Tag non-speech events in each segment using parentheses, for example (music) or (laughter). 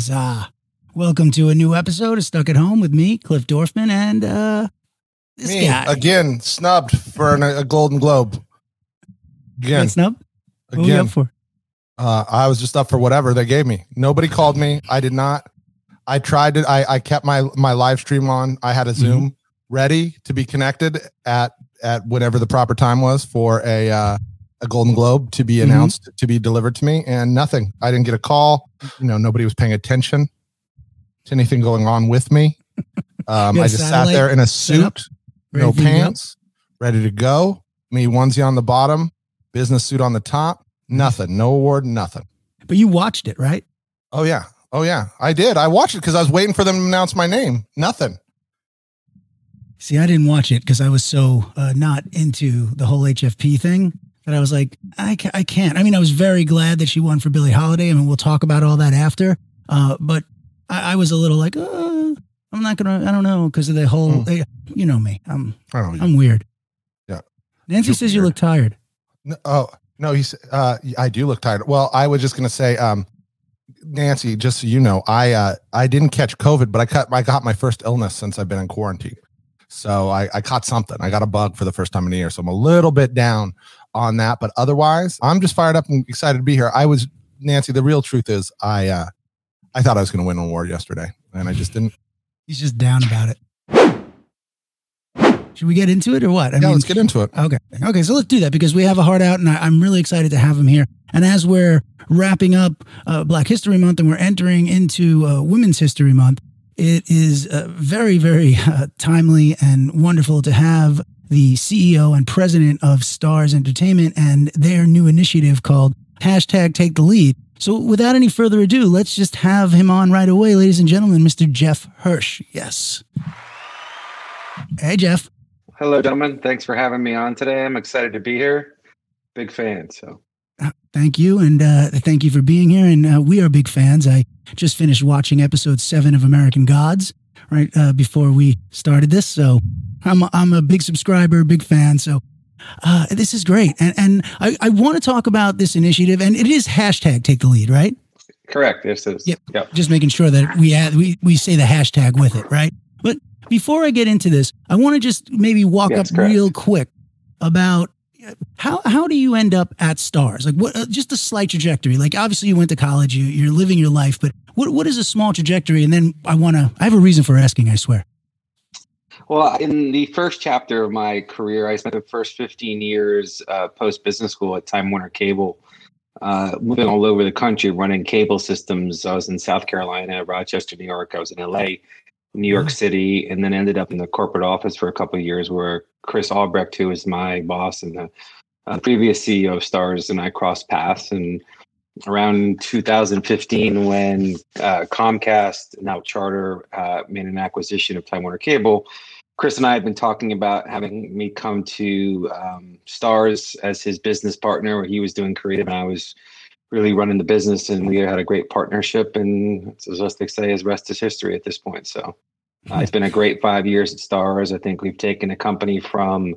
Huzzah. Welcome to a new episode of Stuck at Home with me, Cliff Dorfman, and uh this Me guy. again, snubbed for an, a Golden Globe. Again, snub? What were you again. up for? Uh, I was just up for whatever they gave me. Nobody called me. I did not. I tried to. I, I kept my my live stream on. I had a Mm-hmm. Zoom ready to be connected at at whatever the proper time was for a uh, a Golden Globe to be Mhm. announced to be delivered to me, and nothing. I didn't get a call. You know, nobody was paying attention to anything going on with me. (laughs) Um, I just sat there in a set up? suit, no pants, ready to go. Me onesie on the bottom, business suit on the top. Nothing. No award. Nothing. But you watched it, right? Oh yeah. Oh yeah. I did. I watched it because I was waiting for them to announce my name. Nothing. See, I didn't watch it because I was so uh, not into the whole HFP thing that I was like, I, ca- I can't. I mean, I was very glad that she won for Billie Holiday. I mean, we'll talk about all that after. Uh, but I, I was a little like, uh, I'm not gonna. I don't know because of the whole. Eh, you know me. I'm I don't know. I'm weird. Yeah. Nancy You're says you look tired. No, oh no, he's. Uh, I do look tired. Well, I was just gonna say, um, Nancy, just so you know, I uh, I didn't catch COVID, but I cut. I got my first illness since I've been in quarantine. So I, I caught something. I got a bug for the first time in a year. So I'm a little bit down on that, but otherwise, I'm just fired up and excited to be here. I was Nancy. The real truth is, I uh, I thought I was going to win an award yesterday, and I just didn't. He's just down about it. Should we get into it or what? I yeah, let's get into it. Okay. Okay. So let's do that because we have a heart out and I, I'm really excited to have him here. And as we're wrapping up uh, Black History Month and we're entering into uh, Women's History Month, it is uh, very, very (laughs) uh, timely and wonderful to have the CEO and president of Starz Entertainment and their new initiative called hashtag Take the Lead. So without any further ado, let's just have him on right away, ladies and gentlemen, Mr. Jeff Hirsch. Yes. Hey, Jeff. Hello, gentlemen. Thanks for having me on today. I'm excited to be here. Big fan. So, Thank you, and uh, thank you for being here. And uh, we are big fans. I just finished watching episode seven of American Gods right uh, before we started this, so I'm a, I'm a big subscriber, big fan. So uh, this is great, and and I, I want to talk about this initiative, and it is hashtag Take the Lead, right? correct. This is. Yep. Yep. Just making sure that we add, we we say the hashtag with it, right? But before I get into this, I want to just maybe walk Yes, up correct. real quick about how how do you end up at Starz? Like what? Uh, just a slight trajectory. Like obviously you went to college, you you're living your life, but what what is a small trajectory? And then I want to. I have a reason for asking. I swear. Well, in the first chapter of my career, I spent the first 15 years uh, post business school at Time Warner Cable, uh, moving all over the country, running cable systems. I was in South Carolina, Rochester, New York. I was in LA, New York Wow. City, and then ended up in the corporate office for a couple of years where Chris Albrecht, who was my boss and the uh, previous CEO of Starz, and I crossed paths. And around 2015, when uh, Comcast, now Charter, uh, made an acquisition of Time Warner Cable, Chris and I have been talking about having me come to um, Starz as his business partner, where he was doing creative and I was really running the business, and we had a great partnership. And as as they say, as rest is history at this point. So uh, it's been a great five years at Starz. I think we've taken a company from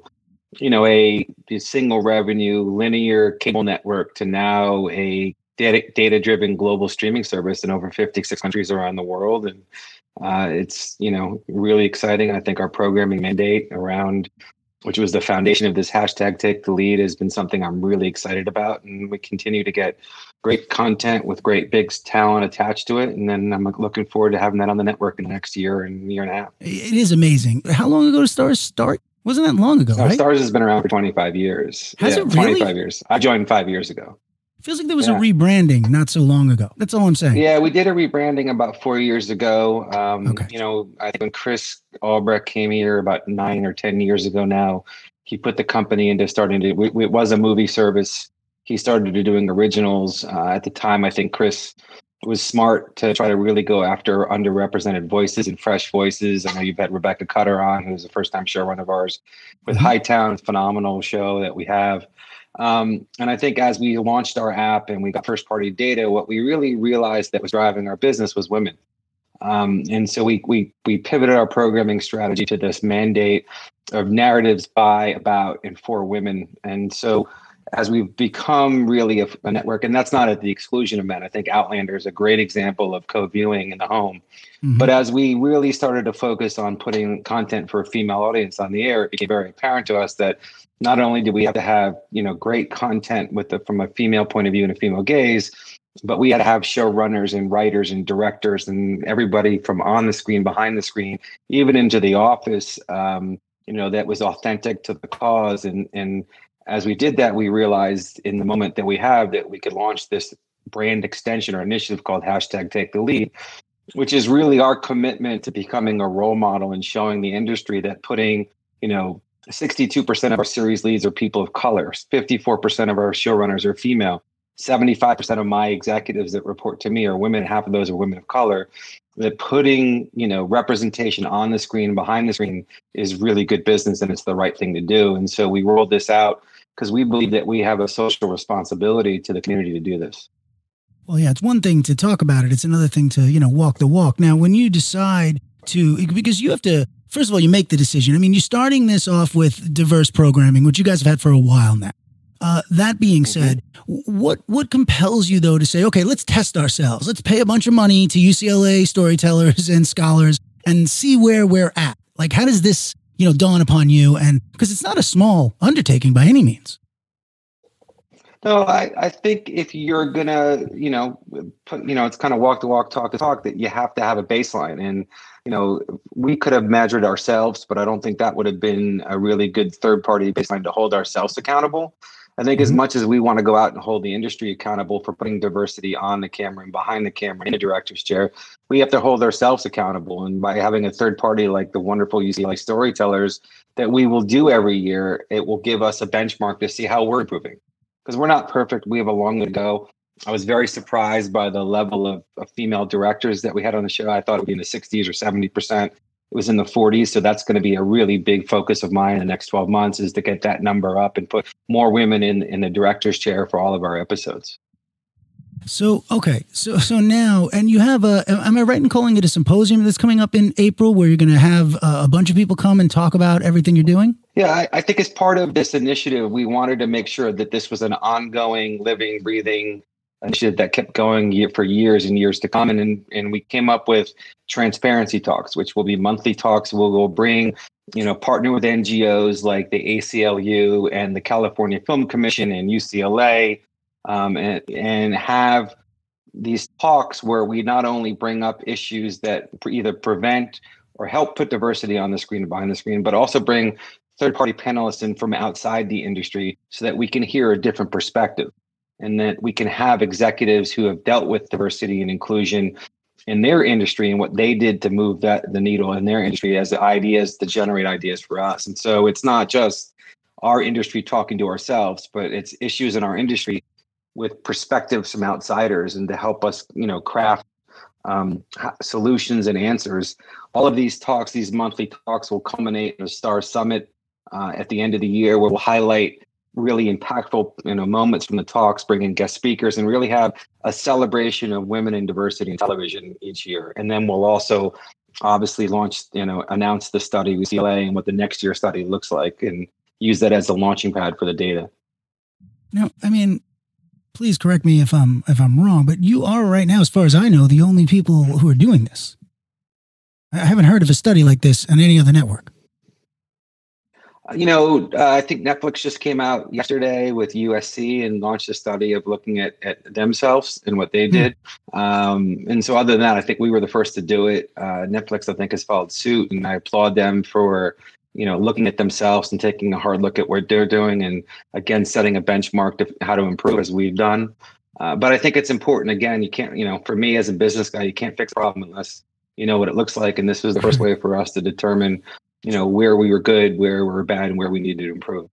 you know a, a single revenue linear cable network to now a data data driven global streaming service in over 56 countries around the world and uh, it's you know really exciting i think our programming mandate around which was the foundation of this hashtag take the lead has been something i'm really excited about and we continue to get great content with great big talent attached to it and then i'm looking forward to having that on the network in the next year and year and a half It is amazing. How long ago did Starz start? Wasn't that long ago, Uh, right? Starz has been around for 25 years Has yeah it really? 25 years i joined five years ago Feels like there was Yeah. a rebranding not so long ago. That's all I'm saying. Yeah, we did a rebranding about four years ago. Um, Okay. You know, I think when Chris Albrecht came here about nine or 10 years ago now, he put the company into starting to, it was a movie service. He started to doing originals. Uh, at the time, I think Chris was smart to try to really go after underrepresented voices and fresh voices. I know you've had Rebecca Cutter on, who's a first time showrunner of ours with Mhm. Hightown, phenomenal show that we have. Um, and I think as we launched our app and we got first party data, what we really realized that was driving our business was women. Um, and so we, we, we pivoted our programming strategy to this mandate of narratives by, about, and for women. And so as we've become really a, a, network, and that's not at the exclusion of men. I think Outlander is a great example of co-viewing in the home. Mm-hmm. But as we really started to focus on putting content for a female audience on the air, it became very apparent to us that not only do we have to have you know great content with the from a female point of view and a female gaze, but we had to have showrunners and writers and directors and everybody from on the screen, behind the screen, even into the office. Um, you know that was authentic to the cause and and as we did that, we realized in the moment that we have that we could launch this brand extension or initiative called hashtag take the lead, which is really our commitment to becoming a role model and showing the industry that putting, you know, 62% of our series leads are people of color, 54% of our showrunners are female, 75% of my executives that report to me are women, half of those are women of color. That putting you know representation on the screen behind the screen is really good business and it's the right thing to do. And so we rolled this out because we believe that we have a social responsibility to the community to do this. Well yeah it's one thing to talk about it. It's another thing to you know walk the walk. Now when you decide to because you have to first of all you make the decision i mean you're starting this off with diverse programming which you guys have had for a while now uh, that being mm-hmm. said, what what compels you though to say, okay, let's test ourselves. Let's pay a bunch of money to UCLA storytellers (laughs) and scholars and see where we're at. Like, how does this you know dawn upon you? And because it's not a small undertaking by any means. No, I, I think if you're gonna, you know, put, you know, it's kind of walk the walk, talk the talk that you have to have a baseline. And, you know, we could have measured ourselves, but I don't think that would have been a really good third party baseline to hold ourselves accountable. I think as mm-hmm. much as we want to go out and hold the industry accountable for putting diversity on the camera and behind the camera in the director's chair, we have to hold ourselves accountable. And by having a third party like the wonderful UCLA storytellers that we will do every year, it will give us a benchmark to see how we're improving. Because we're not perfect, we have a long way to go. I was very surprised by the level of, of female directors that we had on the show. I thought it would be in the 60s or 70% it was in the 40s so that's going to be a really big focus of mine in the next 12 months is to get that number up and put more women in in the director's chair for all of our episodes. So okay. So so now and you have a am i right in calling it a symposium that's coming up in april where you're going to have a bunch of people come and talk about everything you're doing? Yeah I, I think as part of this initiative we wanted to make sure that this was an ongoing living breathing initiative that kept going for years and years to come. And, and we came up with transparency talks, which will be monthly talks. We'll, we'll bring, you know, partner with NGOs like the ACLU and the California Film Commission and UCLA, um, and, and have these talks where we not only bring up issues that either prevent or help put diversity on the screen and behind the screen, but also bring third party panelists in from outside the industry so that we can hear a different perspective and that we can have executives who have dealt with diversity and inclusion in their industry and what they did to move that the needle in their industry as the ideas to generate ideas for us. And so it's not just our industry talking to ourselves, but it's issues in our industry with perspectives from outsiders and to help us, you know, craft um, solutions and answers. All of these talks, these monthly talks, will culminate in a Star Summit uh, at the end of the year, where we'll highlight really impactful you know moments from the talks bring in guest speakers and really have a celebration of women and diversity in television each year. And then we'll also obviously launch you know announce the study with CLA and what the next year study looks like and use that as a launching pad for the data. Now i mean please correct me if i'm if i'm wrong but you are right now as far as i know the only people who are doing this. I haven't heard of a study like this on any other network you know, uh, I think Netflix just came out yesterday with USC and launched a study of looking at, at themselves and what they hmm. did. Um, and so, other than that, I think we were the first to do it. Uh, Netflix, I think, has followed suit, and I applaud them for you know looking at themselves and taking a hard look at what they're doing, and again setting a benchmark to how to improve as we've done. Uh, but I think it's important. Again, you can't, you know, for me as a business guy, you can't fix a problem unless you know what it looks like. And this was the first (laughs) way for us to determine you know where we were good where we were bad and where we needed to improve.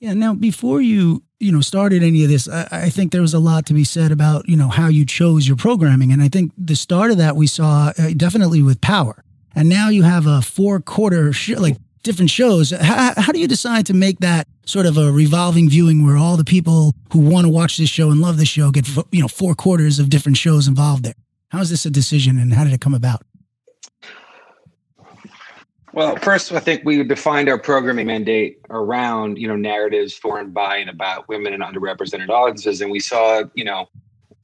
Yeah now before you you know started any of this I, I, think there was a lot to be said about you know how you chose your programming and i think the start of that we saw uh, definitely with power. And now you have a four quarter sh- like different shows. How, how do you decide to make that sort of a revolving viewing where all the people who want to watch this show and love this show get you know four quarters of different shows involved there? How is this a decision and how did it come about Well, first, I think we defined our programming mandate around, you know, narratives formed by and about women and underrepresented audiences. And we saw, you know,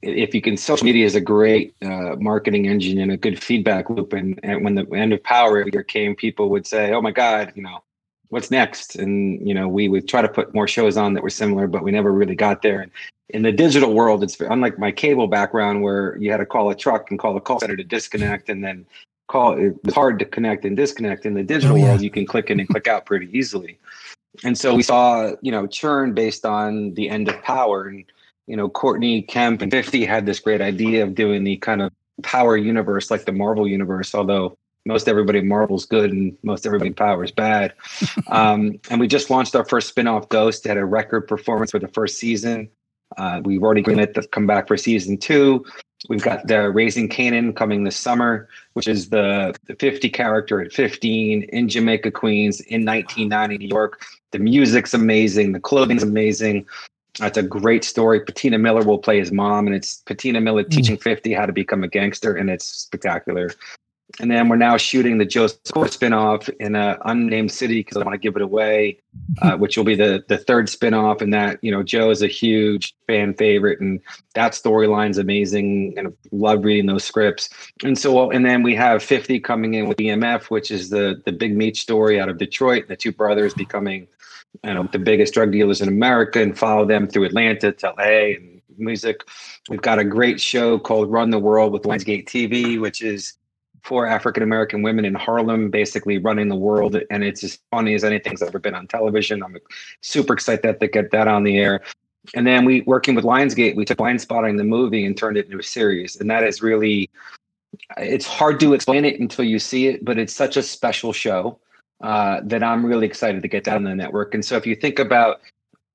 if you can, social media is a great uh, marketing engine and a good feedback loop. And, and when the end of power year came, people would say, oh my God, you know, what's next? And, you know, we would try to put more shows on that were similar, but we never really got there. And in the digital world, it's unlike my cable background where you had to call a truck and call a call center to disconnect and then call it was hard to connect and disconnect in the digital oh, yeah. world. You can click in and click out pretty easily. And so we saw you know churn based on the end of power. And you know courtney kemp and 50 had this great idea of doing the kind of power universe like the marvel universe although most everybody marvel's good and most everybody power is bad. (laughs) Um, and we just launched our first spin-off ghost had a record performance for the first season. Uh, we've already given it to come back for season two We've got the Raising Kanan coming this summer, which is the, the 50 character at 15 in Jamaica, Queens in 1990 New York. The music's amazing. The clothing's amazing. That's a great story. Patina Miller will play his mom, and it's Patina Miller mm. teaching 50 how to become a gangster, and it's spectacular. And then we're now shooting the Joe Sikora spinoff in an unnamed city because I want to give it away, uh, which will be the the third spinoff. And that you know Joe is a huge fan favorite, and that storyline's amazing, and I love reading those scripts. And so, and then we have 50 coming in with BMF, which is the the Big Meech story out of Detroit. The two brothers becoming you know the biggest drug dealers in America, and follow them through Atlanta to LA and music. We've got a great show called Run the World with Lionsgate TV, which is four African American women in Harlem, basically running the world, and it's as funny as anything's ever been on television. I'm super excited to get that on the air. And then we, working with Lionsgate, we took blind Blindspotting the movie and turned it into a series, and that is really, it's hard to explain it until you see it, but it's such a special show uh, that I'm really excited to get down the network. And so if you think about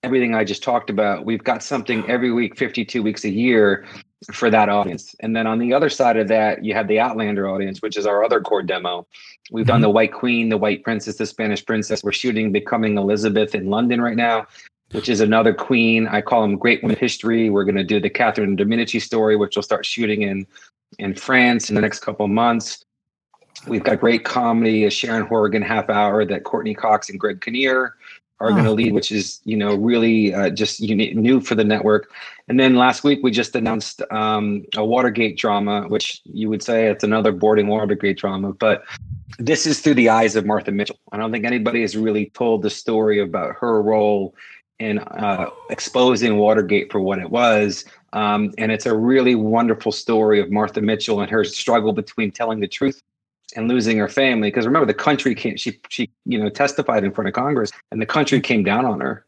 everything I just talked about, we've got something every week, 52 weeks a year for that audience. And then on the other side of that, you have the Outlander audience, which is our other core demo. We've mm-hmm. done the White Queen, the White Princess, the Spanish Princess. We're shooting Becoming Elizabeth in London right now, which is another queen. I call them Great Women History. We're going to do the Catherine de Medici story, which we'll start shooting in in France in the next couple of months. We've got great comedy, a Sharon Horgan half hour that Courteney Cox and Greg Kinnear are going to lead, which is you know really uh, just unique, new for the network. And then last week we just announced um, a Watergate drama, which you would say it's another boarding Watergate drama, but this is through the eyes of Martha Mitchell. I don't think anybody has really told the story about her role in uh, exposing Watergate for what it was. Um, and it's a really wonderful story of Martha Mitchell and her struggle between telling the truth and losing her family. Because remember, the country came. She she you know testified in front of Congress, and the country came down on her.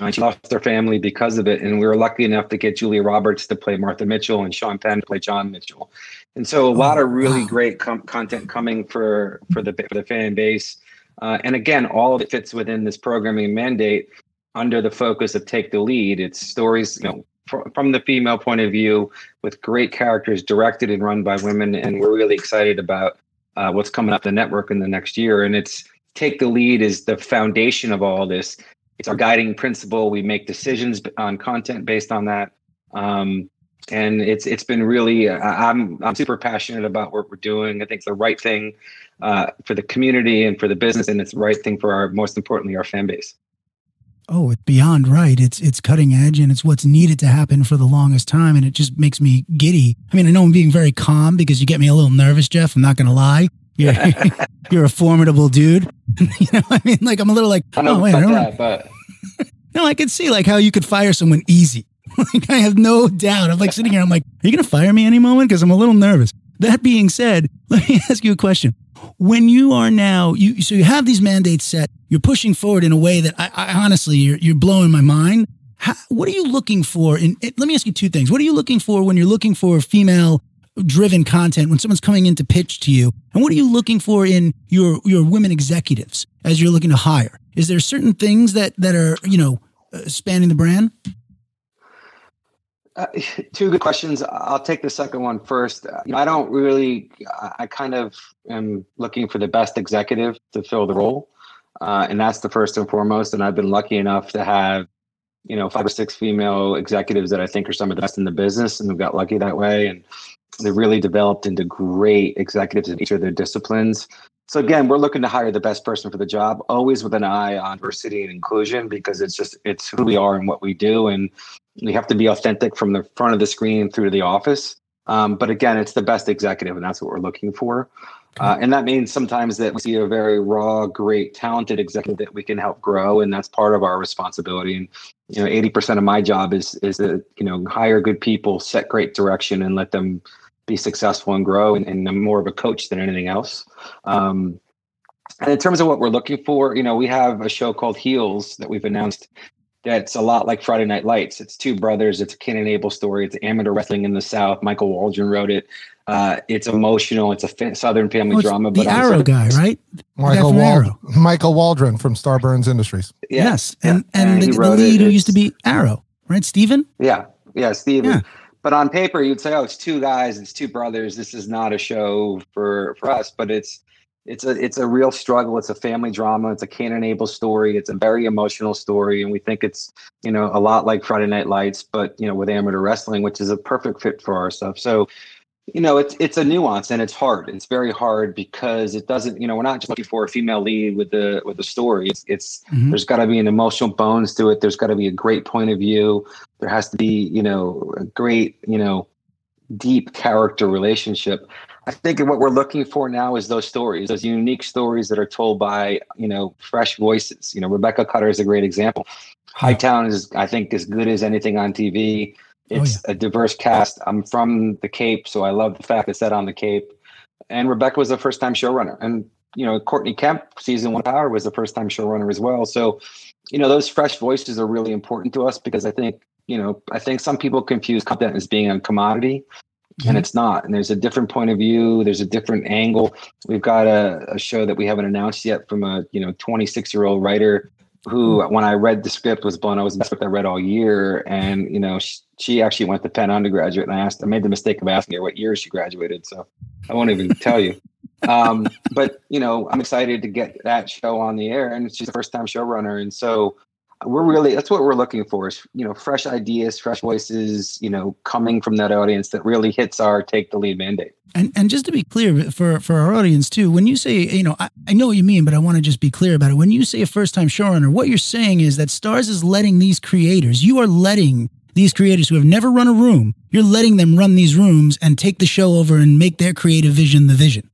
And she lost her family because of it. And we were lucky enough to get Julia Roberts to play Martha Mitchell and Sean Penn to play John Mitchell. And so a lot of really great com- content coming for for the for the fan base. Uh, and again, all of it fits within this programming mandate under the focus of take the lead. It's stories, you know, from the female point of view with great characters directed and run by women. And we're really excited about uh, what's coming up the network in the next year. And it's take the lead is the foundation of all this. It's our guiding principle. We make decisions on content based on that. Um, and it's it's been really I'm I'm super passionate about what we're doing. I think it's the right thing uh, for the community and for the business, and it's the right thing for our most importantly our fan base oh, it's beyond right. It's it's cutting edge and it's what's needed to happen for the longest time, and it just makes me giddy. I mean, I know I'm being very calm because you get me a little nervous, Jeff. I'm not going to lie. You're (laughs) you're a formidable dude. (laughs) you know, I mean, like I'm a little like, I oh wait, I don't that, but (laughs) no, I can see like how you could fire someone easy. like I have no doubt. I'm like sitting here. I'm like, are you going to fire me any moment? Because I'm a little nervous. That being said, let me ask you a question when you are now you so you have these mandates set you're pushing forward in a way that i, I honestly you're, you're blowing my mind. How, what are you looking for in it, let me ask you two things. What are you looking for when you're looking for female driven content when someone's coming in to pitch to you? And what are you looking for in your your women executives as you're looking to hire? Is there certain things that that are you know uh, spanning the brand uh, (laughs) two good questions. I'll take the second one first. Uh, you know, I don't really. I kind of am looking for the best executive to fill the role, uh, and that's the first and foremost. And I've been lucky enough to have, you know, five or six female executives that I think are some of the best in the business, and we've got lucky that way. And they're really developed into great executives in each of their disciplines. so again, we're looking to hire the best person for the job, always with an eye on diversity and inclusion because it's just it's who we are and what we do, and we have to be authentic from the front of the screen through to the office. Um, but again, it's the best executive, and that's what we're looking for. Uh, and that means sometimes that we see a very raw, great, talented executive that we can help grow, and that's part of our responsibility. And you know, eighty percent of my job is is to you know hire good people, set great direction, and let them be successful and grow. And, and I'm more of a coach than anything else. Um, and in terms of what we're looking for, you know, we have a show called Heels that we've announced that's a lot like Friday Night Lights. It's two brothers. It's a Cain and Abel story. It's amateur wrestling in the South. Michael Waldron wrote it. Uh, it's emotional. It's a fa- Southern family Oh, drama. the but Arrow Southern- guy, right? Michael from Wald- Michael Waldron from Starburns Industries. Yeah, yes, and yeah. and, And the, he the wrote it. lead who used to be Arrow, right? Stephen? Yeah, yeah, Stephen. Yeah. But on paper, you'd say, "Oh, it's two guys. It's two brothers. This is not a show for for us." But it's it's a it's a real struggle. It's a family drama. It's a Cain and Abel story. It's a very emotional story, and we think it's you know a lot like Friday Night Lights, but you know with amateur wrestling, which is a perfect fit for our stuff. So. You know, it's it's a nuance and it's hard. It's very hard because it doesn't. You know, we're not just looking for a female lead with the with the story. It's it's Mhm. there's got to be an emotional bones to it. There's got to be a great point of view. There has to be, you know, a great, you know, deep character relationship. I think what we're looking for now is those stories, those unique stories that are told by, you know, fresh voices. You know, Rebecca Cutter is a great example. Hightown is, I think, as good as anything on TV. Oh, It's a diverse cast. I'm from the Cape, so I love the fact it's set on the Cape. And Rebecca was a first time showrunner. And, you know, Courtney Kemp, season one Power, was a first time showrunner as well. So, you know, those fresh voices are really important to us because I think, you know, I think some people confuse content as being a commodity and Mhm. it's not. And there's a different point of view. There's a different angle. We've got a, a show that we haven't announced yet from a, you know, 26 year old writer who, when I read the script was blown. I was the script I read all year. And, you know, she, she actually went to Penn undergraduate and I asked, I made the mistake of asking her what year she graduated. So I won't even tell you. Um, (laughs) but you know, I'm excited to get that show on the air and she's the first time showrunner. And so we're really that's what we're looking for is you know fresh ideas fresh voices you know coming from that audience that really hits our take the lead mandate And and just to be clear for for our audience too, when you say you know I, I know what you mean, but I want to just be clear about it. When you say a first time showrunner, what you're saying is that Starz is letting these creators, you are letting these creators who have never run a room, you're letting them run these rooms and take the show over and make their creative vision the vision.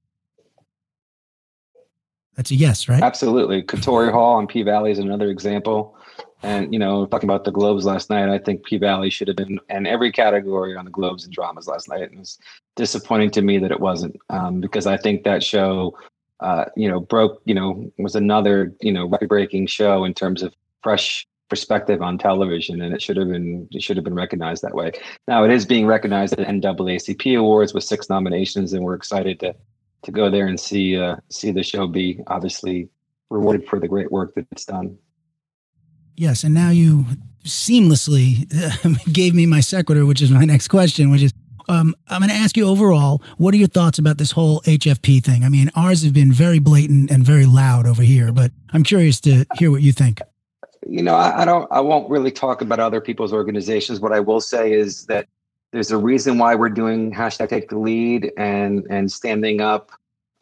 That's a yes, right? absolutely katori hall on p valley is another example and you know talking about the globes last night i think p valley should have been in every category on the globes and dramas last night. And it's disappointing to me that it wasn't um, because i think that show uh, you know broke you know was another you know record breaking show in terms of fresh perspective on television and it should have been it should have been recognized that way. Now it is being recognized at naacp awards with six nominations and we're excited to to go there and see uh, see the show be obviously rewarded for the great work that it's done Yes, and now you seamlessly (laughs) gave me my sequitur, which is my next question, which is um, I'm going to ask you overall, what are your thoughts about this whole HFP thing? I mean, ours have been very blatant and very loud over here, but I'm curious to hear what you think. you know, I, I don't, I won't really talk about other people's organizations. What I will say is that there's a reason why we're doing hashtag take the lead and and standing up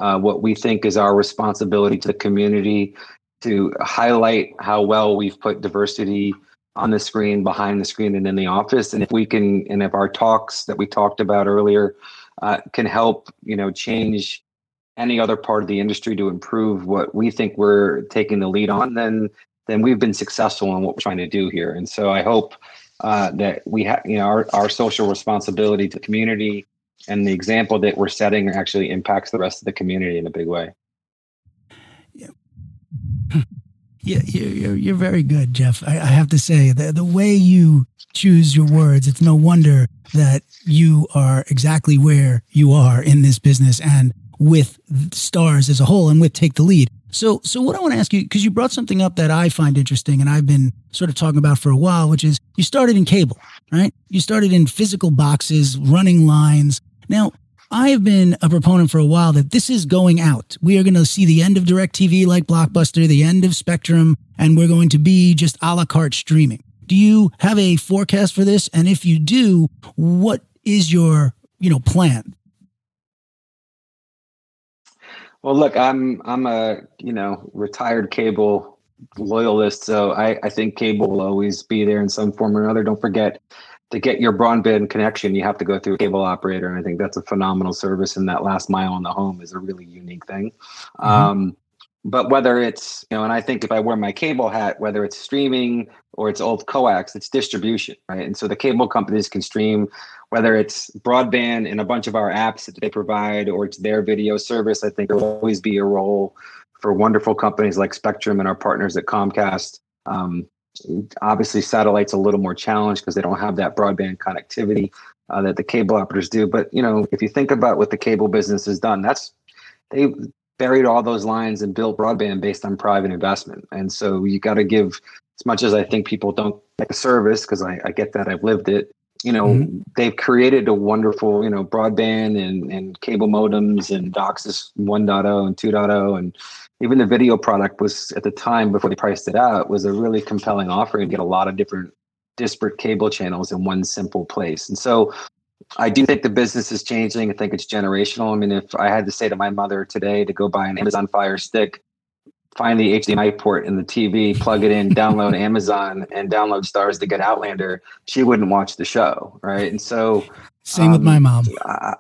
uh, what we think is our responsibility to the community to highlight how well we've put diversity on the screen, behind the screen, and in the office. And if we can, and if our talks that we talked about earlier uh, can help, you know, change any other part of the industry to improve what we think we're taking the lead on, then then we've been successful in what we're trying to do here. And so I hope uh, that we have, you know, our, our social responsibility to the community and the example that we're setting actually impacts the rest of the community in a big way. Yeah, you're, you're, you're very good, Jeff. I, I have to say, the, the way you choose your words, it's no wonder that you are exactly where you are in this business and with Starz as a whole and with Take the Lead. So, so what I want to ask you, because you brought something up that I find interesting and I've been sort of talking about for a while, which is you started in cable, right? You started in physical boxes, running lines. Now, I have been a proponent for a while that this is going out. We are going to see the end of DirecTV like Blockbuster, the end of Spectrum, and we're going to be just a la carte streaming. Do you have a forecast for this? And if you do, what is your, you know, plan? Well, look, I'm I'm a you know retired cable loyalist, so I, I think cable will always be there in some form or another. Don't forget to get your broadband connection, you have to go through a cable operator, and I think that's a phenomenal service. And that last mile in the home is a really unique thing. Mm-hmm. Um, but whether it's you know, and I think if I wear my cable hat, whether it's streaming or it's old coax, it's distribution, right? And so the cable companies can stream whether it's broadband in a bunch of our apps that they provide or it's their video service. I think there will always be a role for wonderful companies like Spectrum and our partners at Comcast. Um, obviously, satellite's a little more challenged because they don't have that broadband connectivity uh, that the cable operators do. But you know, if you think about what the cable business has done, that's they buried all those lines and built broadband based on private investment. And so you got to give, as much as I think people don't like a service, because I, I get that I've lived it, you know, mm-hmm. they've created a wonderful, you know, broadband and, and cable modems and DOCSIS 1.0 and 2.0. And even the video product was at the time before they priced it out was a really compelling offering to get a lot of different disparate cable channels in one simple place. And so I do think the business is changing. I think it's generational. I mean, if I had to say to my mother today to go buy an Amazon Fire Stick, find the HDMI port in the TV, plug it in, (laughs) download Amazon, and download Starz to get Outlander, she wouldn't watch the show, right? And so, same um, with my mom. Uh,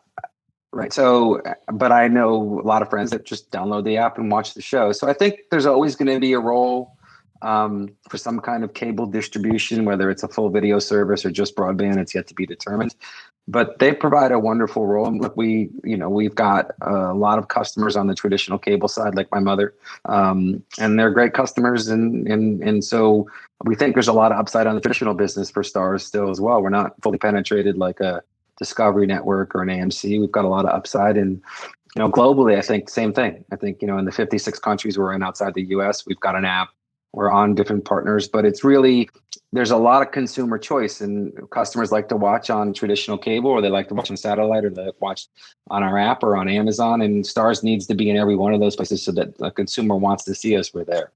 right. So, but I know a lot of friends that just download the app and watch the show. So I think there's always going to be a role um, for some kind of cable distribution, whether it's a full video service or just broadband. It's yet to be determined but they provide a wonderful role. And look, we, you know, we've got a lot of customers on the traditional cable side, like my mother, um, and they're great customers. And and and so we think there's a lot of upside on the traditional business for Starz still as well. We're not fully penetrated like a Discovery Network or an AMC. We've got a lot of upside, and you know, globally, I think same thing. I think you know, in the 56 countries we're in outside the U.S., we've got an app we're on different partners, but it's really there's a lot of consumer choice, and customers like to watch on traditional cable, or they like to watch on satellite, or they watch on our app or on Amazon. And Starz needs to be in every one of those places so that a consumer wants to see us. We're there.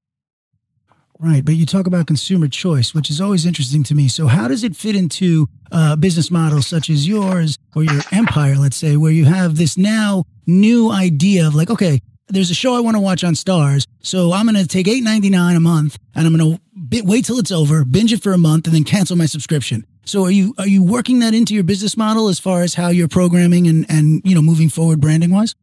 Right, but you talk about consumer choice, which is always interesting to me. So, how does it fit into uh, business models such as yours or your empire, let's say, where you have this now new idea of like, okay, there's a show I want to watch on Starz, so I'm going to take eight ninety nine a month, and I'm going to wait till it's over, binge it for a month, and then cancel my subscription. So are you are you working that into your business model as far as how you're programming and and you know moving forward branding wise?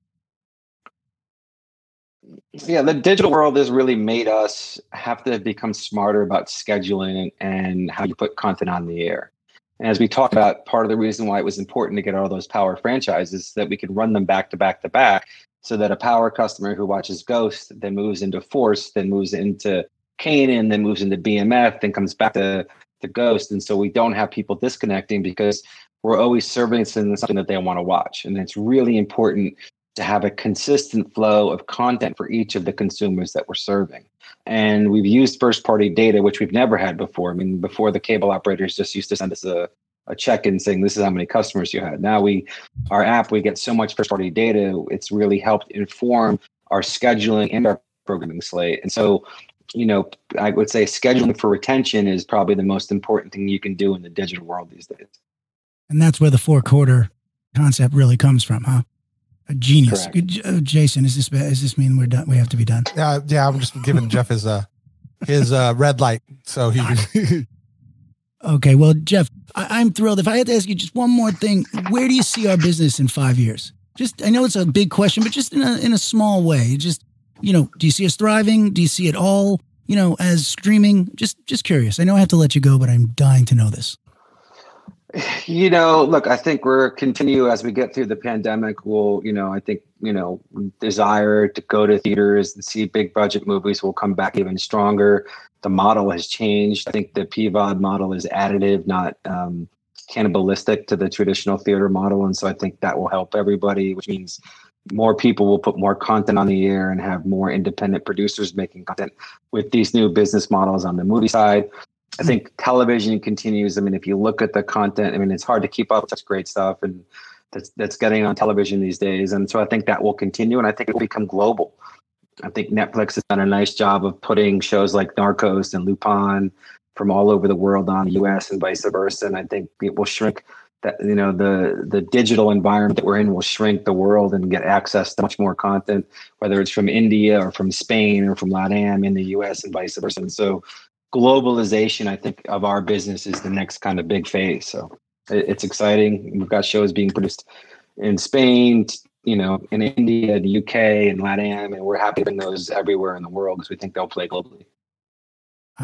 Yeah, the digital world has really made us have to become smarter about scheduling and how you put content on the air. And as we talked about, part of the reason why it was important to get all those power franchises that we could run them back to back to back so that a power customer who watches Ghost then moves into Force, then moves into Kanan, then moves into BMF, then comes back to, the Ghost. And so we don't have people disconnecting because we're always serving something that they want to watch. And it's really important to have a consistent flow of content for each of the consumers that we're serving. And we've used first party data, which we've never had before. I mean, before the cable operators just used to send us a a check-in saying this is how many customers you had. Now we, our app, we get so much first-party data. It's really helped inform our scheduling and our programming slate. And so, you know, I would say scheduling for retention is probably the most important thing you can do in the digital world these days. And that's where the four-quarter concept really comes from, huh? A genius, uh, Jason. Is this is this mean we're done? We have to be done. Yeah, yeah. I'm just giving Jeff his uh his uh red light, so he. (laughs) Okay, well, Jeff, I- am thrilled. If I had to ask you just one more thing, where do you see our business in five years? Just, I know it's a big question, but just in a in a small way. Just, you know, do you see us thriving? Do you see it all, you know, as streaming? Just, just curious. I know I have to let you go, but I'm dying to know this. You know, look, I think we're continue as we get through the pandemic. We'll, you know, I think, you know, desire to go to theaters and see big budget movies will come back even stronger the model has changed. I think the PVOD model is additive, not um, cannibalistic to the traditional theater model. And so I think that will help everybody, which means more people will put more content on the air and have more independent producers making content with these new business models on the movie side. I think television continues. I mean, if you look at the content, I mean, it's hard to keep up with such great stuff and that's that's getting on television these days. And so I think that will continue and I think it will become global. I think Netflix has done a nice job of putting shows like Narcos and Lupin from all over the world on the US and vice versa. And I think it will shrink that you know the the digital environment that we're in will shrink the world and get access to much more content, whether it's from India or from Spain or from LATAM in the U.S. and vice versa. And so, globalization, I think, of our business is the next kind of big phase. So it, it's exciting. We've got shows being produced in Spain, you know, in India, the UK, and LATAM, and we're happy to bring those everywhere in the world because we think they'll play globally.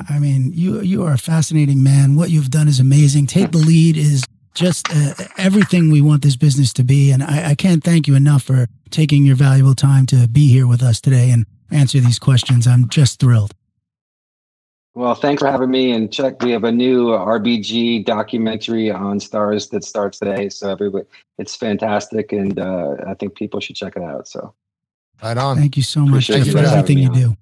I mean, you you are a fascinating man. What you've done is amazing. Take the lead is just uh, everything we want this business to be. And I, I, can't thank you enough for taking your valuable time to be here with us today and answer these questions. I'm just thrilled. Well, thanks for having me. And Chuck, we have a new RBG documentary on Starz that starts today. So everybody, it's fantastic, and uh, I think people should check it out. So, right on. Thank you so much for everything you do.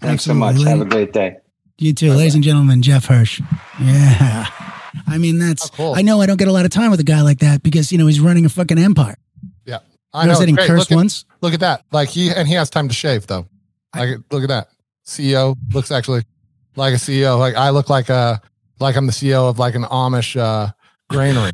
Thanks Absolutely. so much. Have a great day. You too, Bye-bye. ladies and gentlemen. Jeff Hirsch. Yeah. (laughs) I mean, that's. Oh, cool. I know I don't get a lot of time with a guy like that because you know he's running a fucking empire. Yeah, I know. I didn't curse look once. At, look at that. Like he and he has time to shave though. Like I, look at that. CEO looks actually like a CEO. Like I look like a like I'm the CEO of like an Amish uh, granary.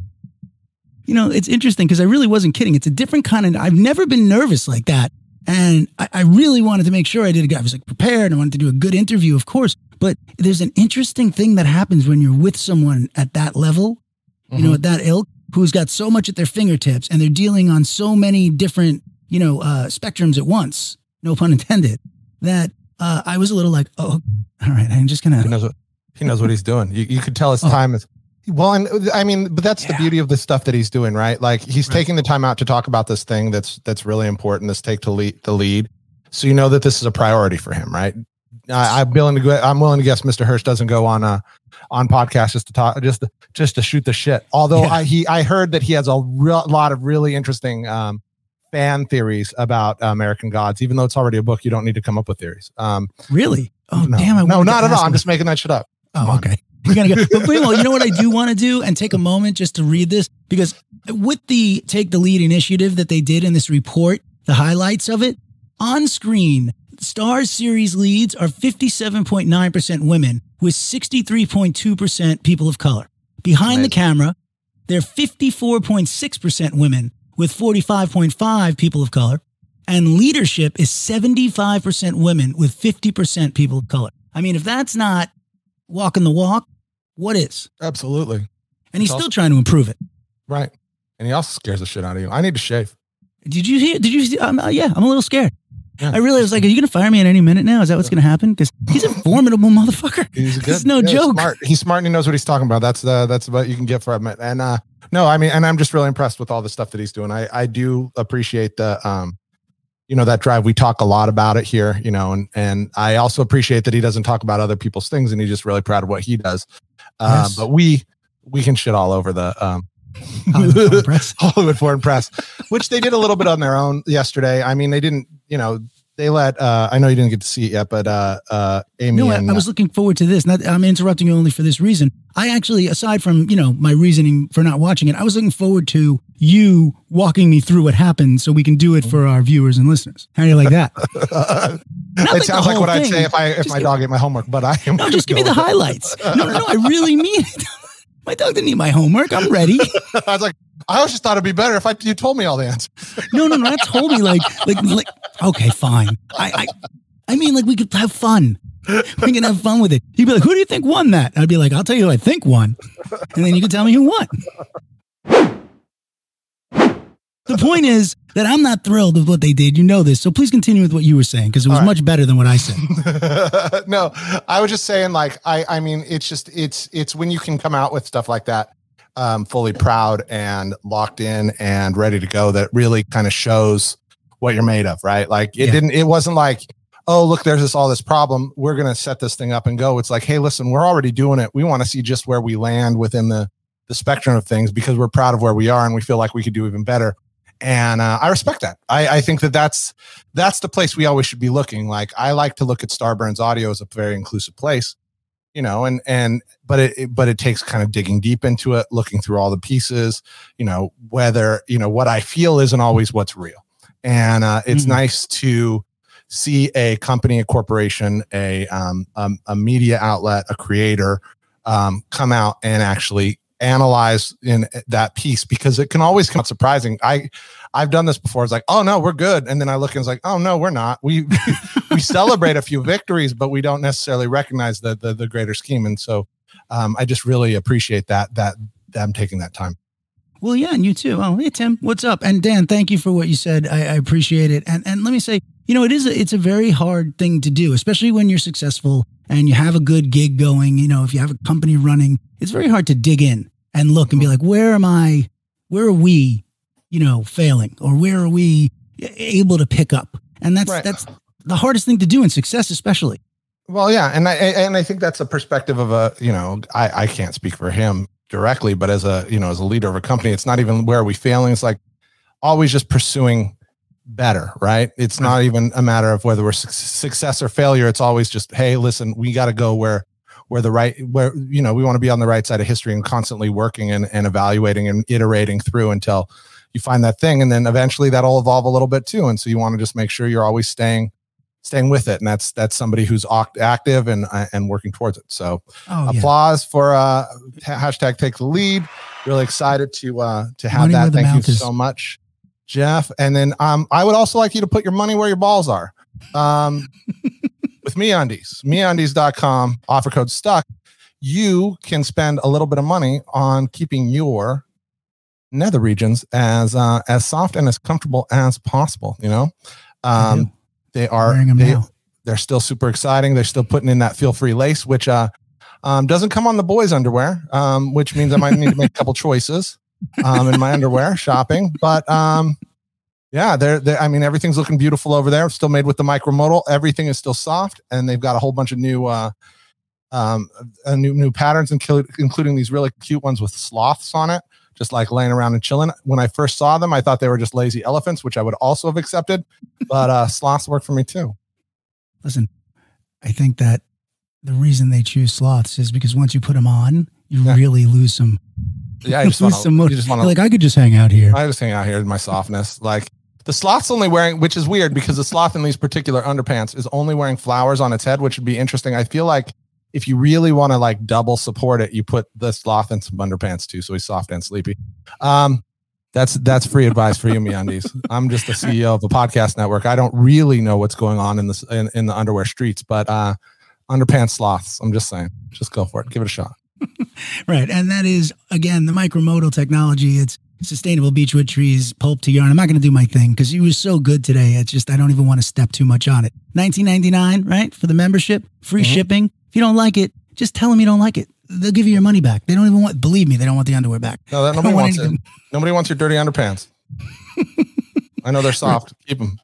You know, it's interesting because I really wasn't kidding. It's a different kind of. I've never been nervous like that, and I, I really wanted to make sure I did. A guy I was like prepared. I wanted to do a good interview, of course. But there's an interesting thing that happens when you're with someone at that level, mm-hmm. you know, mm-hmm. at that ilk, who's got so much at their fingertips and they're dealing on so many different, you know, uh, spectrums at once, no pun intended, that uh, I was a little like, oh, (laughs) all right, I'm just gonna. He knows what he knows what he's doing. You, you could tell his oh. time is. Well, and I mean, but that's yeah. the beauty of the stuff that he's doing, right? Like he's right. taking the time out to talk about this thing that's that's really important. This take to lead the lead, so you know that this is a priority for him, right? I, am willing to go. I'm willing to guess Mr. Hirsch doesn't go on a on podcast just to talk, just to, just to shoot the shit. Although yeah. I he I heard that he has a real, lot of really interesting um, fan theories about uh, American Gods. Even though it's already a book, you don't need to come up with theories. Um, really? Oh no, damn! I no, not at all. I'm just making that shit up. Oh, okay. You're gonna go. But meanwhile, you know what I do want to do and take a moment just to read this because with the take the lead initiative that they did in this report, the highlights of it on screen Starz series leads are 57.9% women with 63.2% people of color. Behind the camera, they're 54.6% women with 45.5 people of color. And leadership is 75% women with 50% people of color. I mean, if that's not walking the walk, what is? Absolutely. And he's it's still also, trying to improve it. Right. And he also scares the shit out of you. I need to shave. Did you hear? Did you see? Um, uh, yeah, I'm a little scared. I really was like, "Are you going to fire me at any minute now? Is that what's going to happen?" Because he's a formidable motherfucker. He's a good, it's no yeah, joke. He's smart. he's smart and he knows what he's talking about. That's uh, that's what you can get from it. And uh, no, I mean, and I'm just really impressed with all the stuff that he's doing. I I do appreciate the um, you know, that drive. We talk a lot about it here, you know, and and I also appreciate that he doesn't talk about other people's things, and he's just really proud of what he does. Uh, yes. But we we can shit all over the um, Hollywood Foreign (laughs) Press. Hollywood Foreign Press, which they did a little bit on their own yesterday. I mean, they didn't, you know, they let uh, I know you didn't get to see it yet, but uh, uh, Amy. No, and, I, I, was looking forward to this. Not, I'm interrupting you only for this reason. I actually, aside from you know my reasoning for not watching it, I was looking forward to you walking me through what happened, so we can do it for our viewers and listeners. How do you like that? (laughs) it like sounds like what thing. I'd say if I if just my dog ate my homework, but I am. No, just give me the highlights. no, no, no. I really mean it. (laughs) my dog didn't eat my homework. I'm ready. (laughs) (laughs) I was like, I always just thought it'd be better if I you told me all the answers. (laughs) no, no, no, not told me. Like, like, like. Okay, fine. I, I, I mean, like we could have fun. We can have fun with it. You'd be like, "Who do you think won that?" I'd be like, "I'll tell you who I think won," and then you can tell me who won. The point is that I'm not thrilled with what they did. You know this, so please continue with what you were saying because it was right. much better than what I said. (laughs) no, I was just saying, like, I, I mean, it's just, it's, it's when you can come out with stuff like that um, fully proud and locked in and ready to go that really kind of shows what you're made of, right? Like it yeah. didn't, it wasn't like, oh, look, there's this all this problem. We're going to set this thing up and go. It's like, hey, listen, we're already doing it. We want to see just where we land within the the spectrum of things because we're proud of where we are and we feel like we could do even better. And uh, I respect that. I, I think that that's that's the place we always should be looking. Like I like to look at Starburns Audio as a very inclusive place you know and and but it, but it takes kind of digging deep into it looking through all the pieces you know whether you know what i feel isn't always what's real and uh, it's mm-hmm. nice to see a company a corporation a um, um, a media outlet a creator um, come out and actually analyze in that piece because it can always come out surprising. I I've done this before. It's like, oh no, we're good, and then I look and it's like, oh no, we're not. We (laughs) we celebrate a few victories, but we don't necessarily recognize the the, the greater scheme. And so, um, I just really appreciate that that them taking that time. Well, yeah, and you too. Oh, hey Tim, what's up? And Dan, thank you for what you said. I, I appreciate it. And and let me say, you know, it is a, it's a very hard thing to do, especially when you're successful and you have a good gig going. You know, if you have a company running, it's very hard to dig in and look and be like, where am I? Where are we? You know, failing, or where are we able to pick up? And that's right. that's the hardest thing to do in success, especially. Well, yeah, and I and I think that's a perspective of a you know I I can't speak for him directly, but as a you know as a leader of a company, it's not even where are we failing. It's like always just pursuing better, right? It's not even a matter of whether we're su- success or failure. It's always just hey, listen, we got to go where where the right where you know we want to be on the right side of history and constantly working and, and evaluating and iterating through until you find that thing and then eventually that'll evolve a little bit too and so you want to just make sure you're always staying staying with it and that's that's somebody who's active and uh, and working towards it so oh, applause yeah. for uh hashtag take the lead really excited to uh to have money that thank you is. so much jeff and then um i would also like you to put your money where your balls are. Um (laughs) with MeUndies, MeUndies.com, offer code stuck, you can spend a little bit of money on keeping your nether regions as uh, as soft and as comfortable as possible. You know, um, they are they, they're still super exciting. They're still putting in that feel free lace, which uh, um, doesn't come on the boys' underwear, um, which means I might need to make a couple (laughs) choices um, in my underwear (laughs) shopping. But um, yeah, they're, they're, I mean, everything's looking beautiful over there. Still made with the micromodal. Everything is still soft, and they've got a whole bunch of new, uh, um, uh, new new patterns, including these really cute ones with sloths on it, just like laying around and chilling. When I first saw them, I thought they were just lazy elephants, which I would also have accepted, but uh, sloths work for me too. Listen, I think that the reason they choose sloths is because once you put them on, you yeah. really lose some. Yeah, I just want to. You just want to like I could just hang out here. I just hang out here in my softness, like the sloth's only wearing, which is weird because the sloth in these particular underpants is only wearing flowers on its head, which would be interesting. I feel like if you really want to like double support it, you put the sloth in some underpants too, so he's soft and sleepy. Um, that's that's free advice for you, MeUndies. I'm just the CEO of a podcast network. I don't really know what's going on in this in, in the underwear streets, but uh, underpants sloths. I'm just saying, just go for it. Give it a shot. (laughs) right, and that is again the micromodal technology. It's sustainable beechwood trees, pulp to yarn. I'm not going to do my thing because he was so good today. It's just I don't even want to step too much on it. 19.99, right, for the membership, free mm-hmm. shipping. If you don't like it, just tell them you don't like it. They'll give you your money back. They don't even want. Believe me, they don't want the underwear back. No, that, (laughs) nobody wants it. Nobody wants your dirty underpants. (laughs) I know they're soft. Keep them.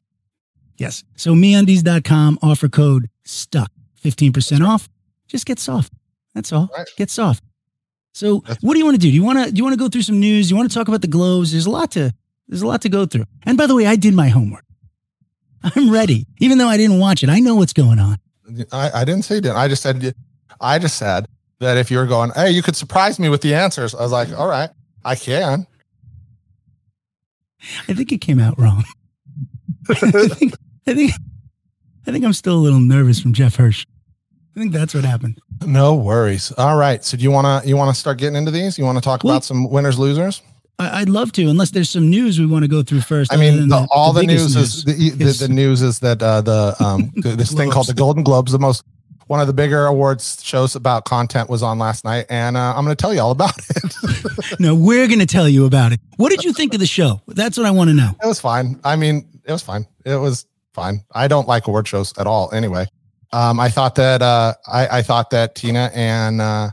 Yes. So meundies.com offer code stuck 15% off. Just get soft. That's all. Right. Get soft. So That's what do you want to do? Do you want to do you want to go through some news? Do you want to talk about the globes? There's a lot to there's a lot to go through. And by the way, I did my homework. (laughs) I'm ready, even though I didn't watch it. I know what's going on. I, I didn't say that. I just said I just said that if you're going, hey, you could surprise me with the answers. I was like, mm-hmm. all right, I can. I think it came out wrong. (laughs) I think I think I think I'm still a little nervous from Jeff Hirsch. I think that's what happened. No worries. All right. So do you want to you want to start getting into these? You want to talk about some winners losers? I'd love to, unless there's some news we want to go through first. I mean, the, the, all the, the news, news, is the, the, the, news is that uh, the um (laughs) this thing called the Golden Globes, the most one of the bigger awards shows about content was on last night, and uh, I'm going to tell you all about (laughs) it. (laughs) no, we're going to tell you about it. What did you think of the show? That's what I want to know. It was fine. I mean, it was fine. It was fine. I don't like award shows at all. Anyway, um, I thought that uh, I, I, thought that Tina and uh,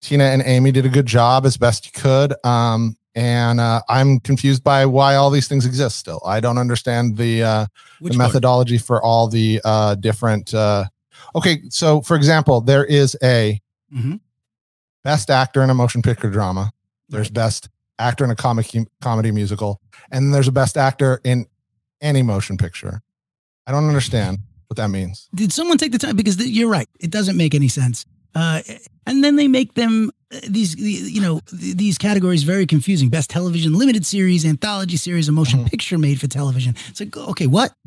Tina and Amy did a good job as best you could. Um, and uh, I'm confused by why all these things exist. Still, I don't understand the, uh, the methodology for all the uh, different. Uh, okay, so for example, there is a mm-hmm. best actor in a motion picture drama. There's best actor in a comic comedy musical, and there's a best actor in any motion picture. I don't understand what that means. Did someone take the time? Because you're right, it doesn't make any sense. Uh, and then they make them uh, these, you know, these categories very confusing. Best television limited series, anthology series, a motion mm-hmm. picture made for television. It's like, okay, what? (laughs)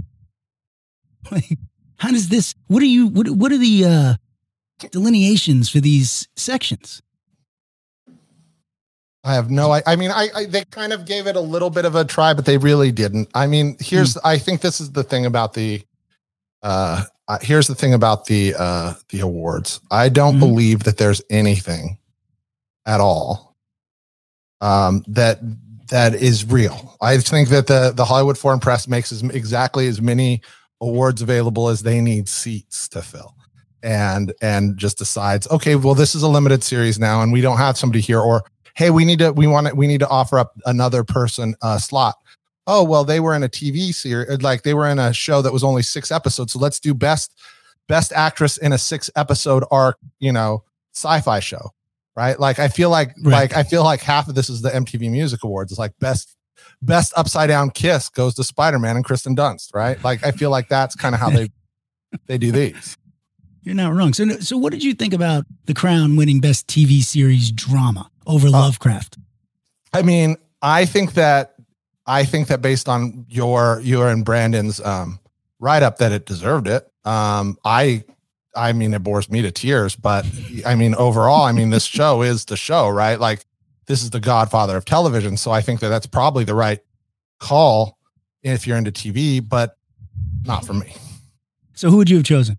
Like, how does this? What are you? What What are the uh, delineations for these sections? I have no. I, I mean, I, I they kind of gave it a little bit of a try, but they really didn't. I mean, here's. I think this is the thing about the. Uh, here's the thing about the uh the awards. I don't Mhm. believe that there's anything at all um that that is real. I think that the the Hollywood Foreign Press makes as exactly as many awards available as they need seats to fill. And and just decides, okay, well this is a limited series now and we don't have somebody here or hey, we need to we want to we need to offer up another person a slot. Oh, well they were in a TV series uh, like they were in a show that was only 6 episodes. So let's do best best actress in a 6 episode arc, you know, sci-fi show. Right? Like I feel like Right. like I feel like half of this is the MTV Music Awards. It's like best best upside down kiss goes to Spider-Man and Kirsten Dunst, right? Like I feel like that's kind of how they (laughs) they do these. You're not wrong. So, so what did you think about The Crown winning Best TV Series Drama over uh, Lovecraft? I mean, I think that I think that based on your your and Brandon's um write up that it deserved it. Um I I mean it bores me to tears, but I mean overall, I mean this (laughs) show is the show, right? Like this is the godfather of television, so I think that that's probably the right call if you're into TV, but not for me. So, who would you have chosen?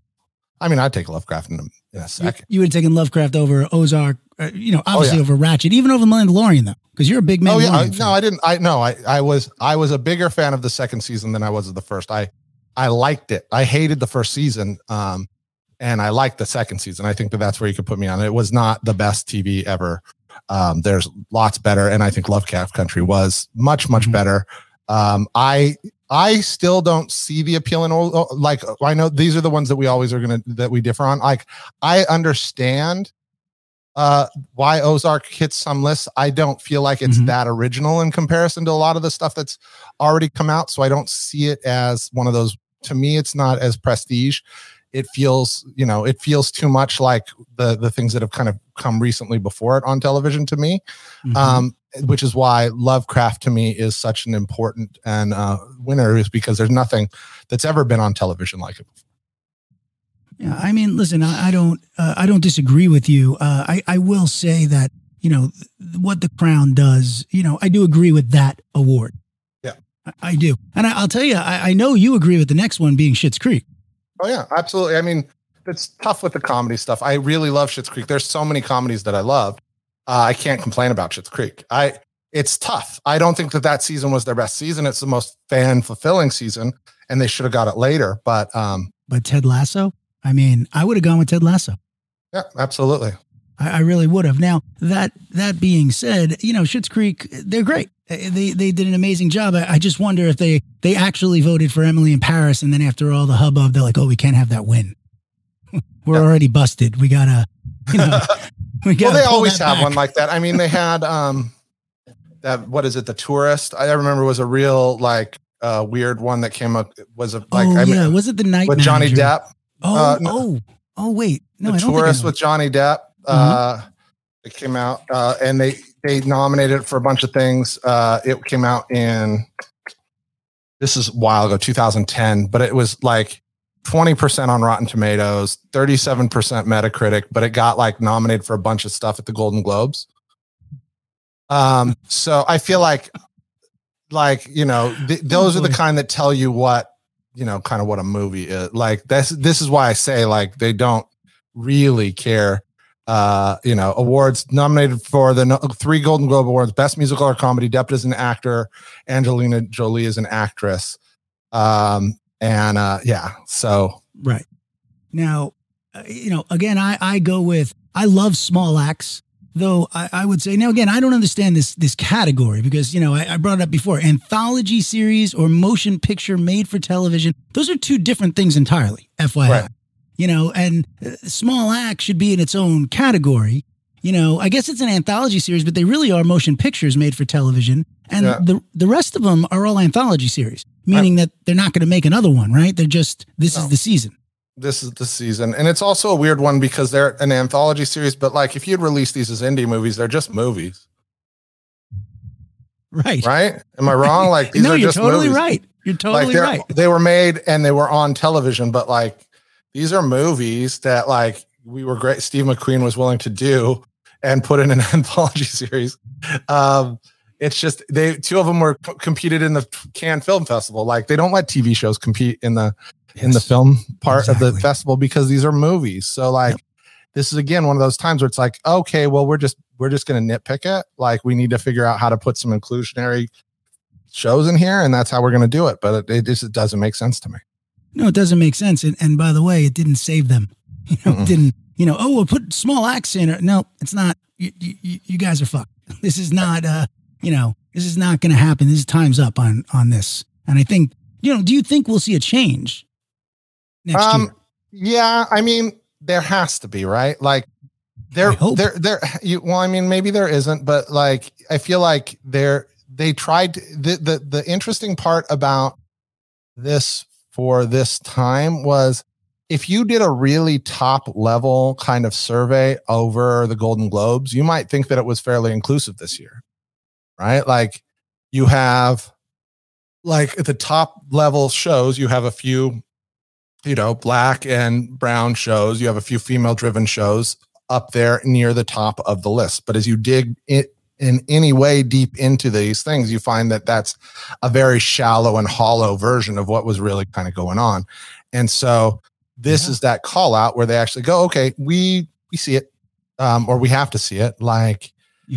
I mean, I'd take Lovecraft in a, in a You, second. you would have taken Lovecraft over Ozark, uh, you know, obviously yeah. over Ratched, even over Mandalorian, though, because you're a big Mandalorian. Oh yeah, I, no, I didn't. I no, I I was I was a bigger fan of the second season than I was of the first. I I liked it. I hated the first season, um, and I liked the second season. I think that that's where you could put me on. It was not the best TV ever. Um, there's lots better, and I think Lovecraft Country was much much Mhm. better. Um, I I still don't see the appeal in all like I know these are the ones that we always are gonna that we differ on. Like I understand uh why Ozark hits some lists. I don't feel like it's Mhm. that original in comparison to a lot of the stuff that's already come out. So I don't see it as one of those. To me, it's not as prestige. It feels, you know, it feels too much like the the things that have kind of come recently before it on television to me. Mhm. Um, which is why Lovecraft to me is such an important and uh, winner is because there's nothing that's ever been on television like it. Yeah, I mean, listen, I, I don't, uh, I don't disagree with you. Uh, I, I will say that you know what the Crown does. You know, I do agree with that award. Yeah. I, I do, and I, I'll tell you, I, I know you agree with the next one being Schitt's Creek. Oh yeah, absolutely. I mean, it's tough with the comedy stuff. I really love Schitt's Creek. There's so many comedies that I love. Uh, I can't complain about Schitt's Creek. I it's tough. I don't think that that season was their best season. It's the most fan fulfilling season, and they should have got it later. But um, But Ted Lasso, I mean, I would have gone with Ted Lasso. yeah, absolutely. I, I really would have. Now that that being said, you know, Schitt's Creek, they're great. They they did an amazing job. I, I just wonder if they they actually voted for Emily in Paris, and then after all the hubbub, they're like, oh, we can't have that win. (laughs) We're Yeah. already busted. We gotta, you know, (laughs) we well, they always have back. one like that. I mean, they (laughs) had um that what is it, the tourist? I remember was a real like uh weird one that came up was a like oh I yeah, mean was it the night with Johnny Depp. Oh uh, no. oh oh wait, no, the I don't think I tourist with Johnny Depp. Uh, it came out, uh, and they they nominated it for a bunch of things. Uh, it came out in this is a while ago, 2010, but it was like 20% on Rotten Tomatoes, 37% Metacritic, but it got like nominated for a bunch of stuff at the Golden Globes. Um, so I feel like, like you know, th- those are the kind that tell you what you know, kind of what a movie is. Like this, this is why I say like they don't really care. Uh, you know, awards nominated for the no- three Golden Globe awards: Best Musical or Comedy, Depp as an actor, Angelina Jolie is an actress. Um, and uh, yeah, so Right. Now, uh, you know, again, I, I go with, I love Small Axe, though I, I would say, now again, I don't understand this, this category because, you know, I, I brought it up before anthology series or motion picture made for television. Those are two different things entirely, FYI. Right. You know, and uh, small act should be in its own category. You know, I guess it's an anthology series, but they really are motion pictures made for television. And Yeah. the the rest of them are all anthology series, meaning that they're not going to make another one, right? They're just this is the season. This is the season, and it's also a weird one because they're an anthology series. But like, if you'd release these as indie movies, they're just movies, Right. right? Am I wrong? Like these (laughs) no, are you're just totally movies. right. You're totally they're, right. they were made and they were on television, but like these are movies that like we were great. Steve McQueen was willing to do, and put in an (laughs) anthology series. Um, it's just they two of them were competed in the Cannes Film Festival. Like they don't let TV shows compete in the yes, in the film part exactly. of the festival because these are movies. So like yep. this is again one of those times where it's like, okay, well we're just we're just going to nitpick it. Like we need to figure out how to put some inclusionary shows in here, and that's how we're going to do it. But it, it just it doesn't make sense to me. No, it doesn't make sense. And, and by the way, it didn't save them. (laughs) You know, it didn't. You know, oh, we'll put Small Axe in it. No, it's not. You, you, you guys are fucked. (laughs) This is not. uh You know, this is not going to happen. This time's up on on this. And I think, you know, do you think we'll see a change next um, year? Yeah, I mean, there has to be, right? Like there, there, there. You well, I mean, maybe there isn't, but like, I feel like there. They tried to, the the the interesting part about this for this time was if you did a really top level kind of survey over the Golden Globes, you might think that it was fairly inclusive this year, right? Like you have, like at the top level shows, you have a few, you know, black and brown shows, you have a few female driven shows up there near the top of the list. But as you dig it in any way deep into these things, you find that that's a very shallow and hollow version of what was really kind of going on. And so this yeah. is that call out where they actually go, okay, we we see it, um, or we have to see it. Like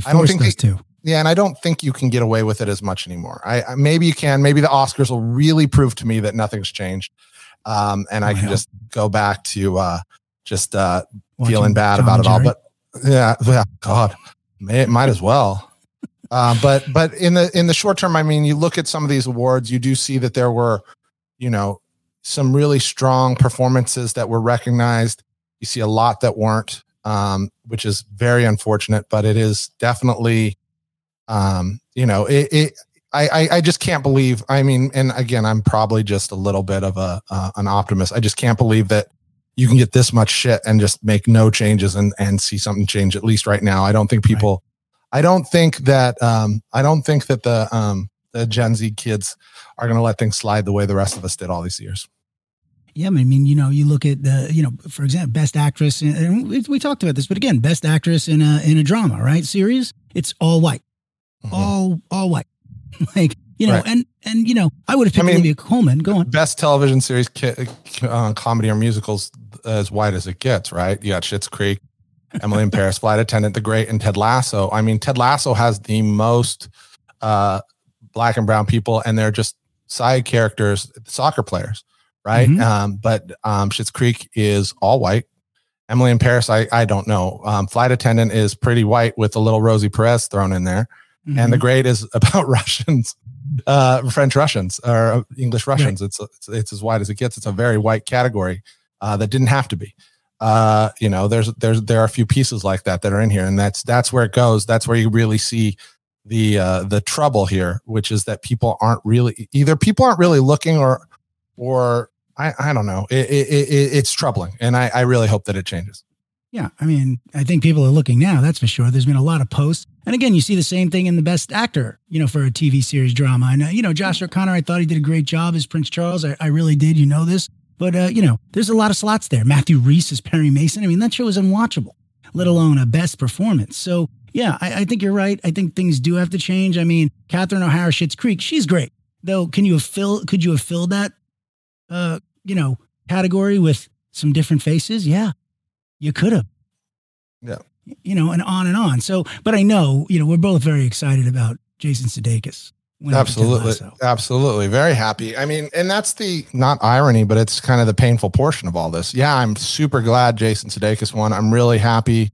I don't think they, to. Yeah, and I don't think you can get away with it as much anymore. I, I maybe you can. Maybe the Oscars will really prove to me that nothing's changed, um, and I can just go back to uh, just uh, feeling bad John about it all. But yeah, yeah, God, May, might as well. Uh, but but in the in the short term, I mean, you look at some of these awards, you do see that there were, you know, some really strong performances that were recognized. You see a lot that weren't, um, which is very unfortunate. But it is definitely, um, you know, it. it I, I just can't believe. I mean, and again, I'm probably just a little bit of a uh, an optimist. I just can't believe that you can get this much shit and just make no changes and and see something change at least right now. I don't think people right. I don't think that um I don't think that the um the Gen Z kids are going to let things slide the way the rest of us did all these years. Yeah, I mean, you know, you look at the, you know, for example, best actress, in, and we, we, talked about this, but again, best actress in a in a drama, right? Series, it's all white, mm-hmm. all all white, (laughs) like you know, right. and and you know, I would have picked I mean, Olivia Colman. Go on. Best television series, uh, comedy or musicals, as white as it gets, right? You got Schitt's Creek, Emily in (laughs) Paris, Flight Attendant, The Great, and Ted Lasso. I mean, Ted Lasso has the most uh, black and brown people, and they're just side characters, soccer players, right? Mm-hmm. Um, but um, Schitt's Creek is all white. Emily in Paris, I I don't know. Um, Flight Attendant is pretty white with a little Rosie Perez thrown in there, mm-hmm. and The Great is (laughs) about Russians, uh, French Russians or English Russians. Right. It's, it's it's as white as it gets. It's a very white category uh, that didn't have to be. Uh, you know, there's there's there are a few pieces like that that are in here, and that's that's where it goes. That's where you really see the uh, the trouble here, which is that people aren't really either people aren't really looking or or I, I don't know. It, it, it, it's troubling, and I, I really hope that it changes. Yeah, I mean, I think people are looking now. That's for sure. There's been a lot of posts, and again, you see the same thing in the Best Actor. You know, for a TV series drama. And uh, you know, Josh O'Connor, I thought he did a great job as Prince Charles. I, I really did. You know this. But uh, you know, there's a lot of slots there. Matthew Rhys is Perry Mason. I mean, that show is unwatchable, let alone a best performance. So yeah, I, I think you're right. I think things do have to change. I mean, Catherine O'Hara, Schitt's Creek, she's great. Though, can you have fill? Could you have filled that, uh, you know, category with some different faces? Yeah, you could have. Yeah. You know, and on and on. So, but I know, you know, we're both very excited about Jason Sudeikis absolutely. Absolutely. Very happy. I mean and that's the not irony but it's kind of the painful portion of all this. Yeah i'm super glad jason sudeikis won. I'm really happy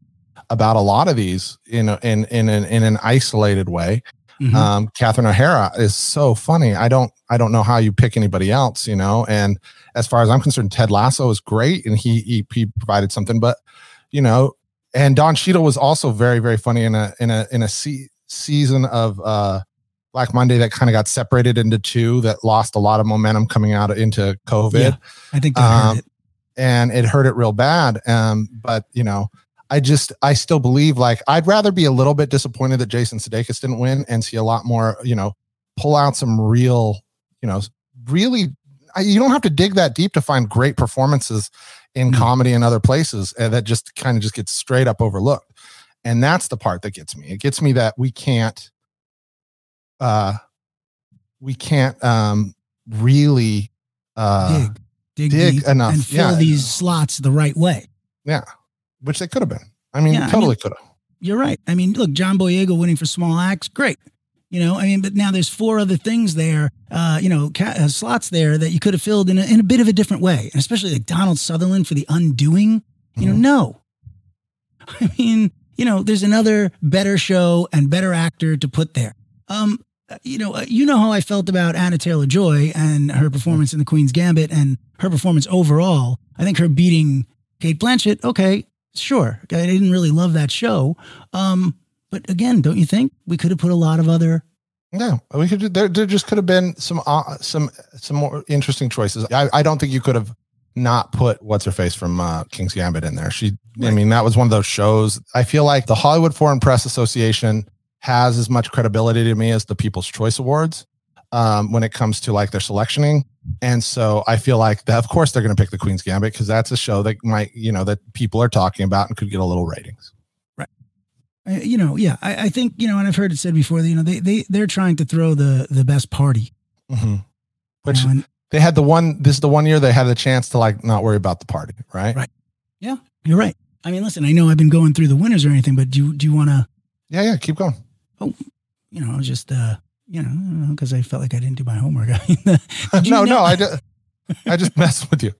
about a lot of these you know in in an in an isolated way mm-hmm. um catherine o'hara is so funny i don't i don't know how you pick anybody else you know and as far as i'm concerned ted lasso is great and he he, he provided something but you know and don Cheadle was also very very funny in a in a in a se- season of uh Black Monday that kind of got separated into two that lost a lot of momentum coming out into COVID. Yeah, I think um, it. And it hurt it real bad. Um, but you know, I just I still believe like I'd rather be a little bit disappointed that Jason Sudeikis didn't win and see a lot more, you know, pull out some real, you know, really you don't have to dig that deep to find great performances in mm-hmm. comedy and other places uh, that just kind of just gets straight up overlooked. and that's the part that gets me. It gets me that we can't, uh, we can't um really uh dig, dig, dig enough, and fill yeah. these slots the right way. yeah, which they could have been. I mean, Yeah, I totally mean- could have. You're right. I mean, look, John Boyega winning for Small Axe, great. You know, I mean, but now there's four other things there, uh, you know, ca- uh, slots there that you could have filled in a, in a bit of a different way, and especially like Donald Sutherland for the Undoing. You know, Mhm. no. (laughs) I mean, you know, there's another better show and better actor to put there. Um, uh, you know, uh, you know how I felt about Anya Taylor-Joy and her performance in The Queen's Gambit and her performance overall. I think her beating Cate Blanchett, okay, sure. I didn't really love that show. Um, but again, don't you think we could have put a lot of other? Yeah, we could. There, there just could have been some, uh, some, some more interesting choices. I, I don't think you could have not put what's her face from uh, King's Gambit in there. She, I mean, that was one of those shows. I feel like the Hollywood Foreign Press Association has as much credibility to me as the People's Choice Awards um, when it comes to like their selectioning. And so I feel like that, of course, they're going to pick the Queen's Gambit because that's a show that might, you know, that people are talking about and could get a little ratings. Uh, you know, yeah, I, I think you know, and I've heard it said before. that, You know, they they they're trying to throw the the best party. hmm Which you know, and they had the one. This is the one year they had the chance to like not worry about the party, right? Right. Yeah. You're right. I mean, listen, I know I've been going through the winners or anything, but do you do you want to? Yeah, yeah. Keep going. Oh, you know, just uh, you know, because I felt like I didn't do my homework. (laughs) Did no, know- no, I just, I just messed with you.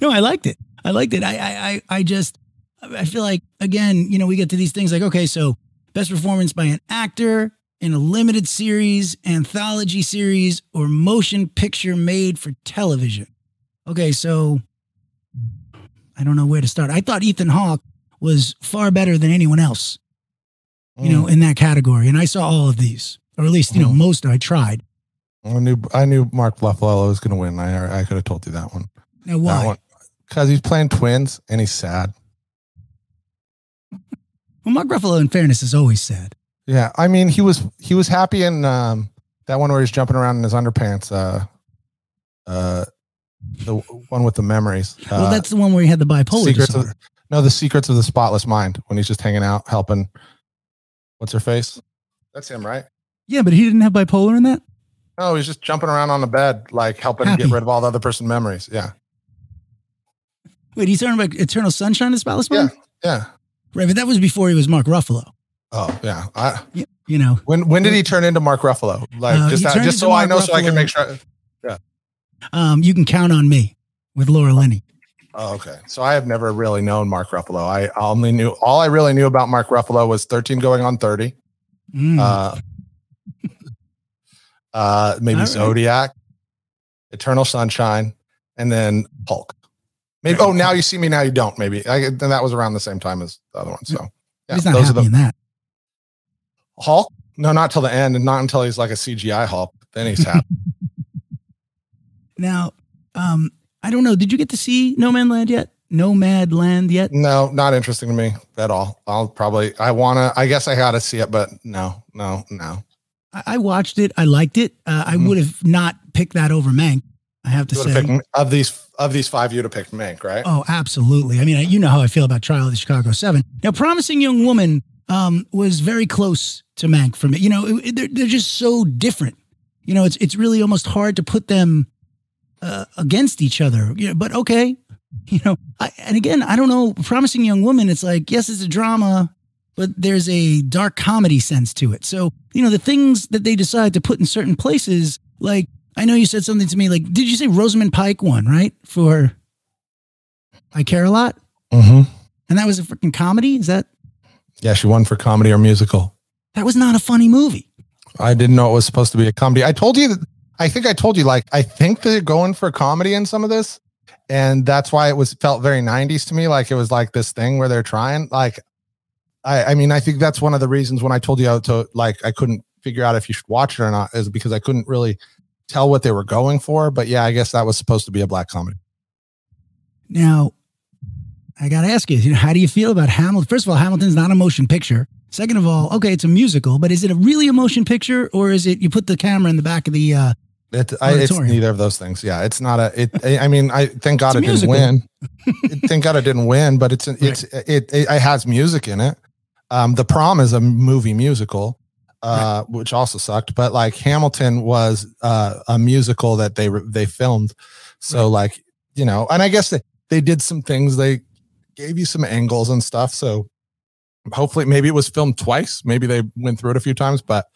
No, I liked it. I liked it. I, I, I, I just, I feel like again, you know, we get to these things like, okay, so best performance by an actor in a limited series, anthology series, or motion picture made for television. Okay, so I don't know where to start. I thought Ethan Hawke was far better than anyone else, you know, Mm. in that category. And I saw all of these, or at least, you know, Mhm. most I tried. I knew, I knew Mark Ruffalo was going to win. I, I could have told you that one. Now, why? because he's playing twins and he's sad. (laughs) Well, Mark Ruffalo, in fairness, is always sad. Yeah, I mean, he was, he was happy in um, that one where he's jumping around in his underpants. Uh, uh, the one with the memories. well, Uh, that's the one where he had the bipolar Secrets disorder. of, no, the secrets of the spotless mind when he's just hanging out, helping. What's her face? That's him, right? Yeah, but he didn't have bipolar in that. No, he's just jumping around on the bed, like helping Happy. get rid of all the other person's memories. Yeah, Wait, he's talking about Eternal Sunshine of the Spotless Yeah. Mind? yeah. Right, but that was before he was Mark Ruffalo. Oh, yeah. I, You, you know, when when did he turn into Mark Ruffalo? Like Uh, just that, just so I Mark know, so I can make sure. Yeah. Um, you can count on me with Laura Linney. Oh, okay. So I have never really known Mark Ruffalo. I only knew all I really knew about Mark Ruffalo was 13 going on 30. Mm. Uh, uh, maybe right. Zodiac, Eternal Sunshine, and then Hulk. Maybe. Oh, now you see me, now you don't. Maybe. I, then that was around the same time as the other one. So yeah, he's not those are the in that. Hulk. No, not till the end, and not until he's like a CGI Hulk. Then he's happy. (laughs) (laughs) Now, um, I don't know. Did you get to see No Man Land yet? Nomad Land yet? no, not interesting to me at all. I'll probably. I wanna. I guess I gotta see it, but no, no, no. I, I watched it. I liked it. Uh, I Mhm. would have not picked that over Mank. I have to say. picked- of these of these five, you'd have picked Mank, right? Oh, absolutely. I mean, you know how I feel about Trial of the Chicago Seven. Now, Promising Young Woman um, was very close to Mank for me. You know, it, it- they're, they're just so different. You know, it's it's really almost hard to put them uh, against each other. You know, but okay, (laughs) you know. I, and again, I don't know. Promising Young Woman. It's like yes, it's a drama, but there's a dark comedy sense to it. So you know, the things that they decide to put in certain places, like I know you said something to me. Like, did you say Rosamund Pike won right for? I care a lot, Mm-hmm. and that was a freaking comedy. Is that Yeah, she won for comedy or musical. that was not a funny movie? I didn't know it was supposed to be a comedy. I told you that. I think I told you like I think they're going for comedy in some of this, and that's why it was felt very '90s to me. Like it was like this thing where they're trying. Like, I I mean I think that's one of the reasons when I told you how to like I couldn't figure out if you should watch it or not is because I couldn't really tell what they were going for. But yeah, I guess that was supposed to be a black comedy. Now, I got to ask you, you know, how do you feel about Hamilton? First of all, Hamilton's not a motion picture. Second of all, okay, it's a musical, but is it a really a motion picture or is it you put the camera in the back of the? Uh, It, I, it's neither of those things. Yeah, it's not a. It. I mean, I thank God it didn't win. (laughs) thank God it didn't win, but it's it's it, it it has music in it. Um, the Prom is a movie musical, uh, which also sucked. But like Hamilton was uh, a musical that they re- they filmed. So Right. like you know, and I guess they, they did some things. They gave you some angles and stuff. So hopefully, maybe it was filmed twice. Maybe they went through it a few times. But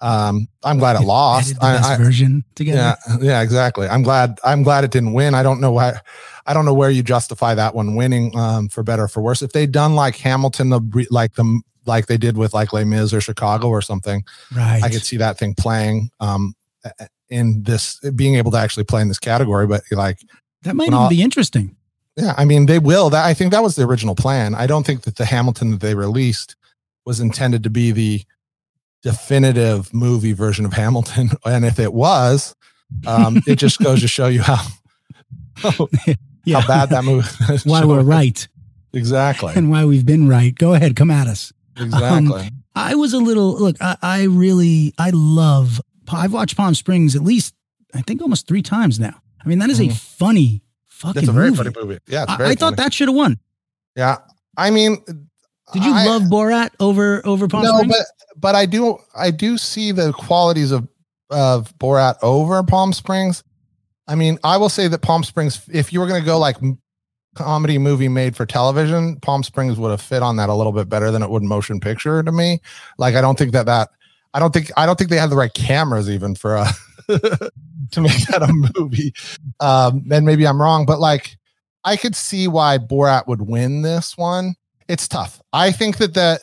um, I'm glad it lost. I, I, version together. yeah, yeah, exactly. I'm glad. I'm glad it didn't win. I don't know why. I don't know where you justify that one winning, um, for better or for worse. If they'd done like Hamilton, the like the like they did with like Les Mis or Chicago or something, Right. I could see that thing playing um in this being able to actually play in this category. But like, that might even all- be interesting. yeah, I mean, they will. That I think that was the original plan. I don't think that the Hamilton that they released was intended to be the definitive movie version of Hamilton. (laughs) And if it was, um, it just goes to show you how how, (laughs) Yeah. how bad that movie. (laughs) why we're right Exactly. and why we've been right. Go ahead, come at us. Exactly. I was a little look. I, I really I love. I've watched Palm Springs at least I think almost three times now. I mean that is a Mhm. funny fucking movie. That's a very movie. funny movie. Yeah, I, I thought that should have won. Yeah, I mean, Did you I- love Borat over over Palm no, Springs? but but I do I do see the qualities of of Borat over Palm Springs. I mean, I will say that Palm Springs, if you were going to go like comedy movie made for television, Palm Springs would have fit on that a little bit better than it would motion picture to me. Like, I don't think that that I don't think I don't think they have the right cameras even for a (laughs) to make that a movie. Um, and maybe I'm wrong, but like I could see why Borat would win this one. It's tough. I think that that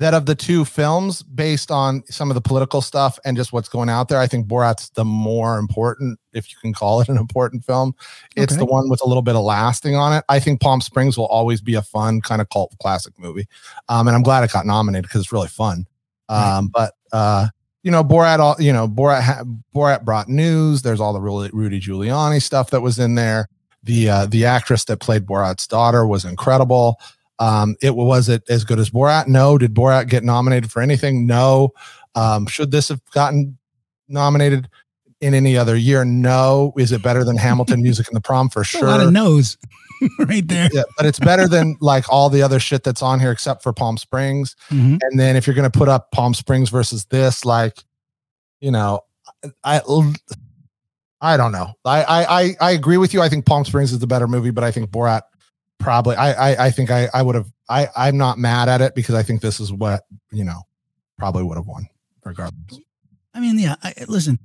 that of the two films, based on some of the political stuff and just what's going out there, I think Borat's the more important, if you can call it an important film. It's Okay. the one with a little bit of lasting on it. I think Palm Springs will always be a fun kind of cult classic movie, um, and I'm glad it got nominated because it's really fun. Right. Um, but uh, you know, Borat, all you know, Borat, ha- Borat brought news. There's all the Rudy, Rudy Giuliani stuff that was in there. The uh, the actress that played Borat's daughter was incredible. Um, it was it as good as Borat? No. Did Borat get nominated for anything? No. Um, should this have gotten nominated in any other year? No. Is it better than (laughs) Hamilton Music in the Prom? For sure? A lot of nose right there. Yeah, but it's better than like all the other shit that's on here except for Palm Springs. Mhm. And then if you're going to put up Palm Springs versus this, like, you know, I I don't know. I I I agree with you. I think Palm Springs is the better movie, but I think Borat probably. I I, I think I I would have. I I'm not mad at it because I think this is what you know probably would have won regardless. I mean, yeah. I, listen,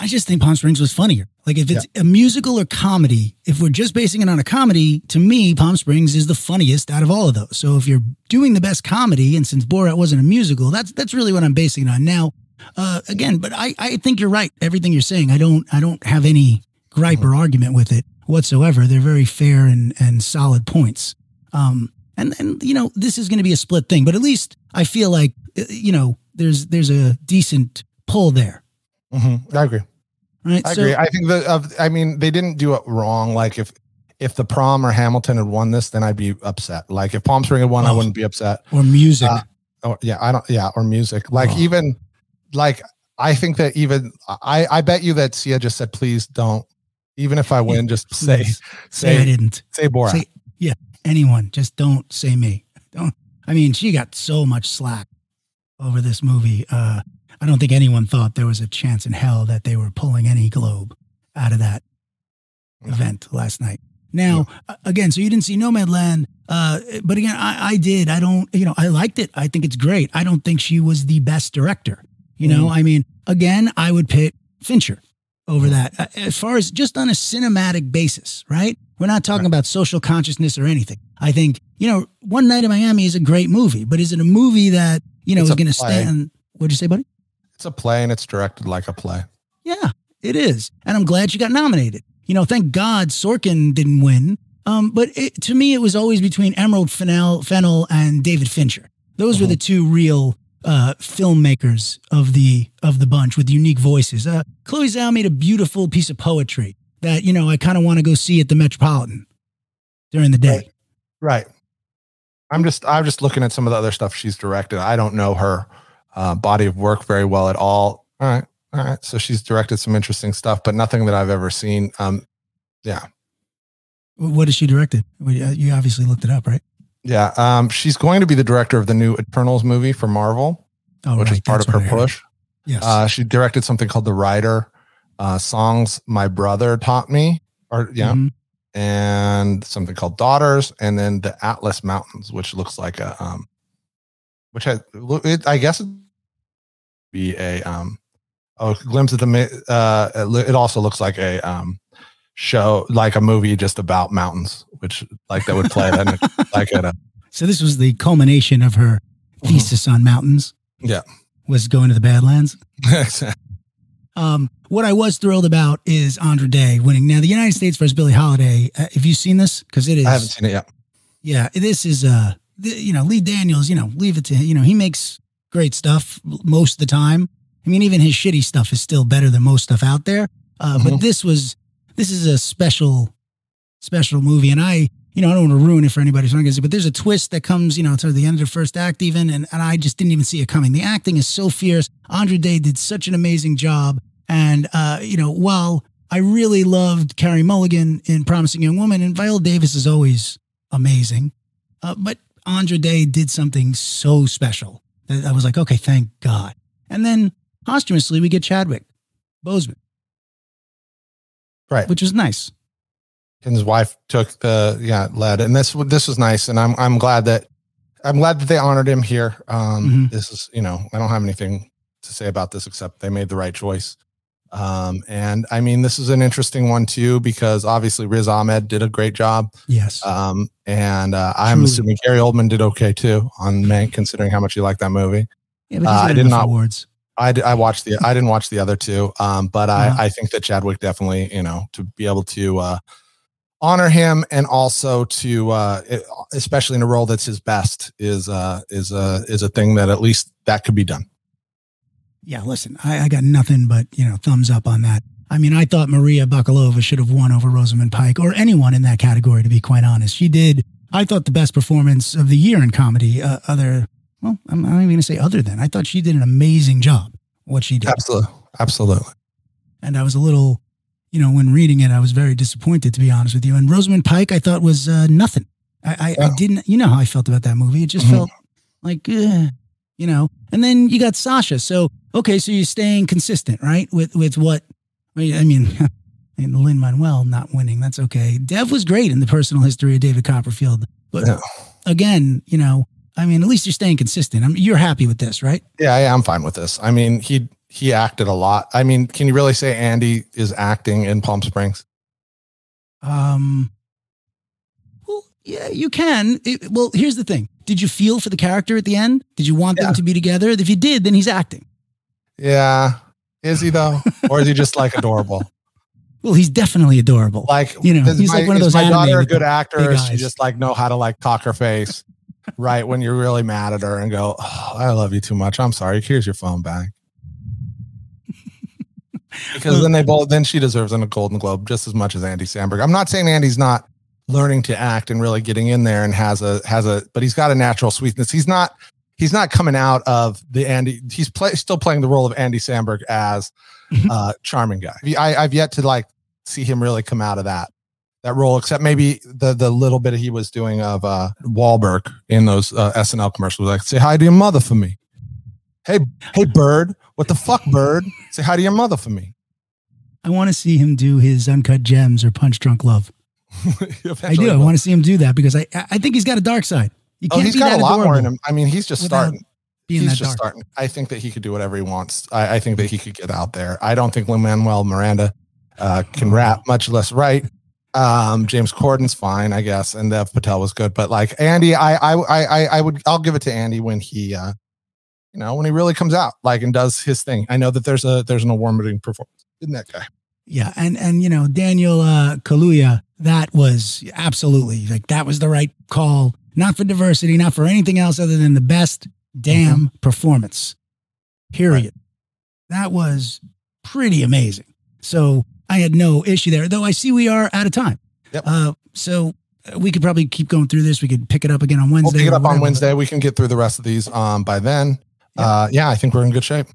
I just think Palm Springs was funnier. Like if it's a musical or comedy, if we're just basing it on a comedy, to me, Palm Springs is the funniest out of all of those. So if you're doing the best comedy, and since Borat wasn't a musical, that's that's really what I'm basing it on. Now, uh, again, but I I think you're right. Everything you're saying, I don't I don't have any gripe or argument with it whatsoever. They're very fair and and solid points. Um, and and you know this is going to be a split thing, but at least I feel like uh, you know there's there's a decent pull there, Mhm, I agree. right? I agree. I think that of. I mean, they didn't do it wrong. Like if if the prom or Hamilton had won this, then I'd be upset. Like if Palm Springs had won, I Oh. wouldn't be upset. or music. Uh, or yeah, I don't. Yeah, or music. Like Oh. even like I think that even I I bet you that Sia just said, please don't. Even if I win, just say Please, say I didn't. say Borat. Say yeah, anyone. Just don't say me. Don't. I mean, she got so much slack over this movie. Uh, I don't think anyone thought there was a chance in hell that they were pulling any globe out of that No. event last night. Now, a- again, so you didn't see Nomadland, uh, but again, I, I did. I don't, you know, I liked it. I think it's great. I don't think she was the best director. You know, I mean, again, I would pick Fincher over that as far as just on a cinematic basis, right? We're not talking about social consciousness or anything. I think, you know, One Night in Miami is a great movie, but is it a movie that, you know, It's is going to stand? What'd you say, buddy? It's a play and it's directed like a play. Yeah, it is. And I'm glad you got nominated. You know, thank God Sorkin didn't win. Um, but it, to me, it was always between Emerald Fennell, Fennell and David Fincher. Those were Mhm. the two real uh, filmmakers of the of the bunch with unique voices. Uh, Chloe Zhao made a beautiful piece of poetry that you know I kind of want to go see at the Metropolitan during the day. Right. I'm just I'm just looking at some of the other stuff she's directed. I don't know her uh, body of work very well at all. All right. All right. So she's directed some interesting stuff, but nothing that I've ever seen. Um, yeah. What has she directed? You obviously looked it up, right? Yeah, um, she's going to be the director of the new Eternals movie for Marvel, Oh, which right, is part that's of her what I heard. push. Yes. Uh, she directed something called The Rider, uh, songs my brother taught me, or yeah, Mhm. and something called Daughters, and then the Atlas Mountains, which looks like a um, which I it, I guess be a um, oh glimpse of the uh, it it also looks like a um show like a movie just about mountains, which like that would play at (laughs) a- like at a So this was the culmination of her thesis on mountains. Mm-hmm. Yeah. Was going to the Badlands. (laughs) Um, what I was thrilled about is Andra Day winning. Now, the United States versus Billie Holiday. Uh, have you seen this? Because it is. I haven't seen it yet. Yeah, this is uh, th- you know, Lee Daniels. You know, leave it to him. You know, he makes great stuff most of the time. I mean, even his shitty stuff is still better than most stuff out there. Uh, But Mhm. this was, this is a special, special movie, and I, you know, I don't want to ruin it for anybody so I'm gonna say, But there's a twist that comes, you know, toward the end of the first act, even, and and I just didn't even see it coming. The acting is so fierce. Andra Day did such an amazing job, and uh, you know, while I really loved Carey Mulligan in Promising Young Woman, and Viola Davis is always amazing. Uh, but Andra Day did something so special that I was like, okay, thank God. And then posthumously, we get Chadwick Boseman, Right. which is nice. and his wife took the yeah led and this this was nice and i'm i'm glad that i'm glad that they honored him here um Mhm. this is you know i don't have anything to say about this except they made the right choice um and i mean this is an interesting one too because obviously riz ahmed did a great job Yes. um and uh, i'm Truly. assuming gary oldman did okay too on mank considering how much you like that movie yeah, uh, I did not- awards. I, I watched the I didn't watch the other two, um, but Uh-huh. I, I think that Chadwick definitely you know to be able to uh, honor him and also to uh, it- especially in a role that's his best is uh, is a is a thing that at least that could be done. Yeah, listen, I, I got nothing but, you know, thumbs up on that. I mean, I thought Maria Bakalova should have won over Rosamund Pike or anyone in that category, to be quite honest. She did, I thought, the best performance of the year in comedy. Uh, other, well, I'm not even going to say other than. I thought she did an amazing job, what she did. Absolutely, absolutely. And I was a little, you know, when reading it, I was very disappointed, to be honest with you. And Rosamund Pike, I thought was uh, nothing. I, I, I didn't, you know how I felt about that movie. It just Mhm. felt like, eh, you know. And then you got Sasha. So okay, so you're staying consistent, right? With with what? I mean, (laughs) and Lin Manuel not winning. That's okay. Dev was great in the personal history of David Copperfield, but Yeah. again, you know, I mean, at least you're staying consistent. I mean, you're happy with this, right? Yeah, yeah, I'm fine with this. I mean, he he acted a lot. I mean, can you really say Andy is acting in Palm Springs? Um. Well, yeah, you can. It- well, here's the thing. Did you feel for the character at the end? Did you want Yeah. them to be together? If you did, then he's acting. Yeah, is he though, or is he just like adorable? (laughs) Well, he's definitely adorable. Like You know, he's my, like one of those My daughter a good actor, or she just like know how to like cock her face, right when you're really mad at her and go, oh, "I love you too much. I'm sorry. Here's your phone back." because then they both then she deserves a Golden Globe just as much as Andy Samberg. I'm not saying Andy's not learning to act and really getting in there and has a has a, but he's got a natural sweetness. He's not he's not coming out of the Andy. He's play, still playing the role of Andy Samberg as uh charming guy. I, I've yet to like see him really come out of that that role, except maybe the the little bit he was doing of uh Wahlberg in those uh, SNL commercials. Like, say hi to your mother for me. Hey, hey, bird. What the fuck, bird? Say hi to your mother for me. I want to see him do his uncut gems or punch drunk love. (laughs) I do. I want to see him do that because I I think he's got a dark side. You Oh, can't he's be got that a lot more in him. I mean, he's just starting. Being he's that just dark. starting. I think that he could do whatever he wants. I, I think that he could get out there. I don't think Lin Manuel Miranda uh, can rap, much less write. Um, James Corden's fine, I guess, and Dev Patel was good, but like Andy, I, I, I, I- would, I'll give it to Andy when he, uh, you know, when he really comes out, like, and does his thing. I know that there's a, there's an award-winning performance in that guy. Yeah, and and you know Daniel uh, Kaluuya, that was absolutely like that was the right call. Not for diversity, not for anything else other than the best damn Mm-hmm. performance. Period. That was pretty amazing. So I had no issue there. Though I see we are out of time. Yep. Uh, so uh, we could probably keep going through this. We could pick it up again on Wednesday. We'll pick it up on. Wednesday. We can get through the rest of these um, by then. Yeah. Uh, yeah, I think we're in good shape.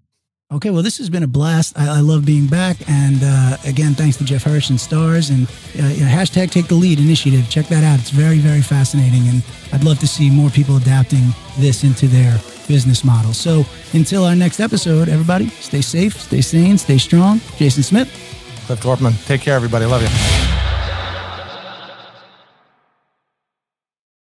Okay, well, this has been a blast. I, I love being back. And uh, again, thanks to Jeff Hirsch and Starz and uh, hashtag Take the Lead initiative. Check that out. It's very, very fascinating. And I'd love to see more people adapting this into their business model. So until our next episode, everybody, stay safe, stay sane, stay strong. Jason Smith. Cliff Dorfman. Take care, everybody. Love you.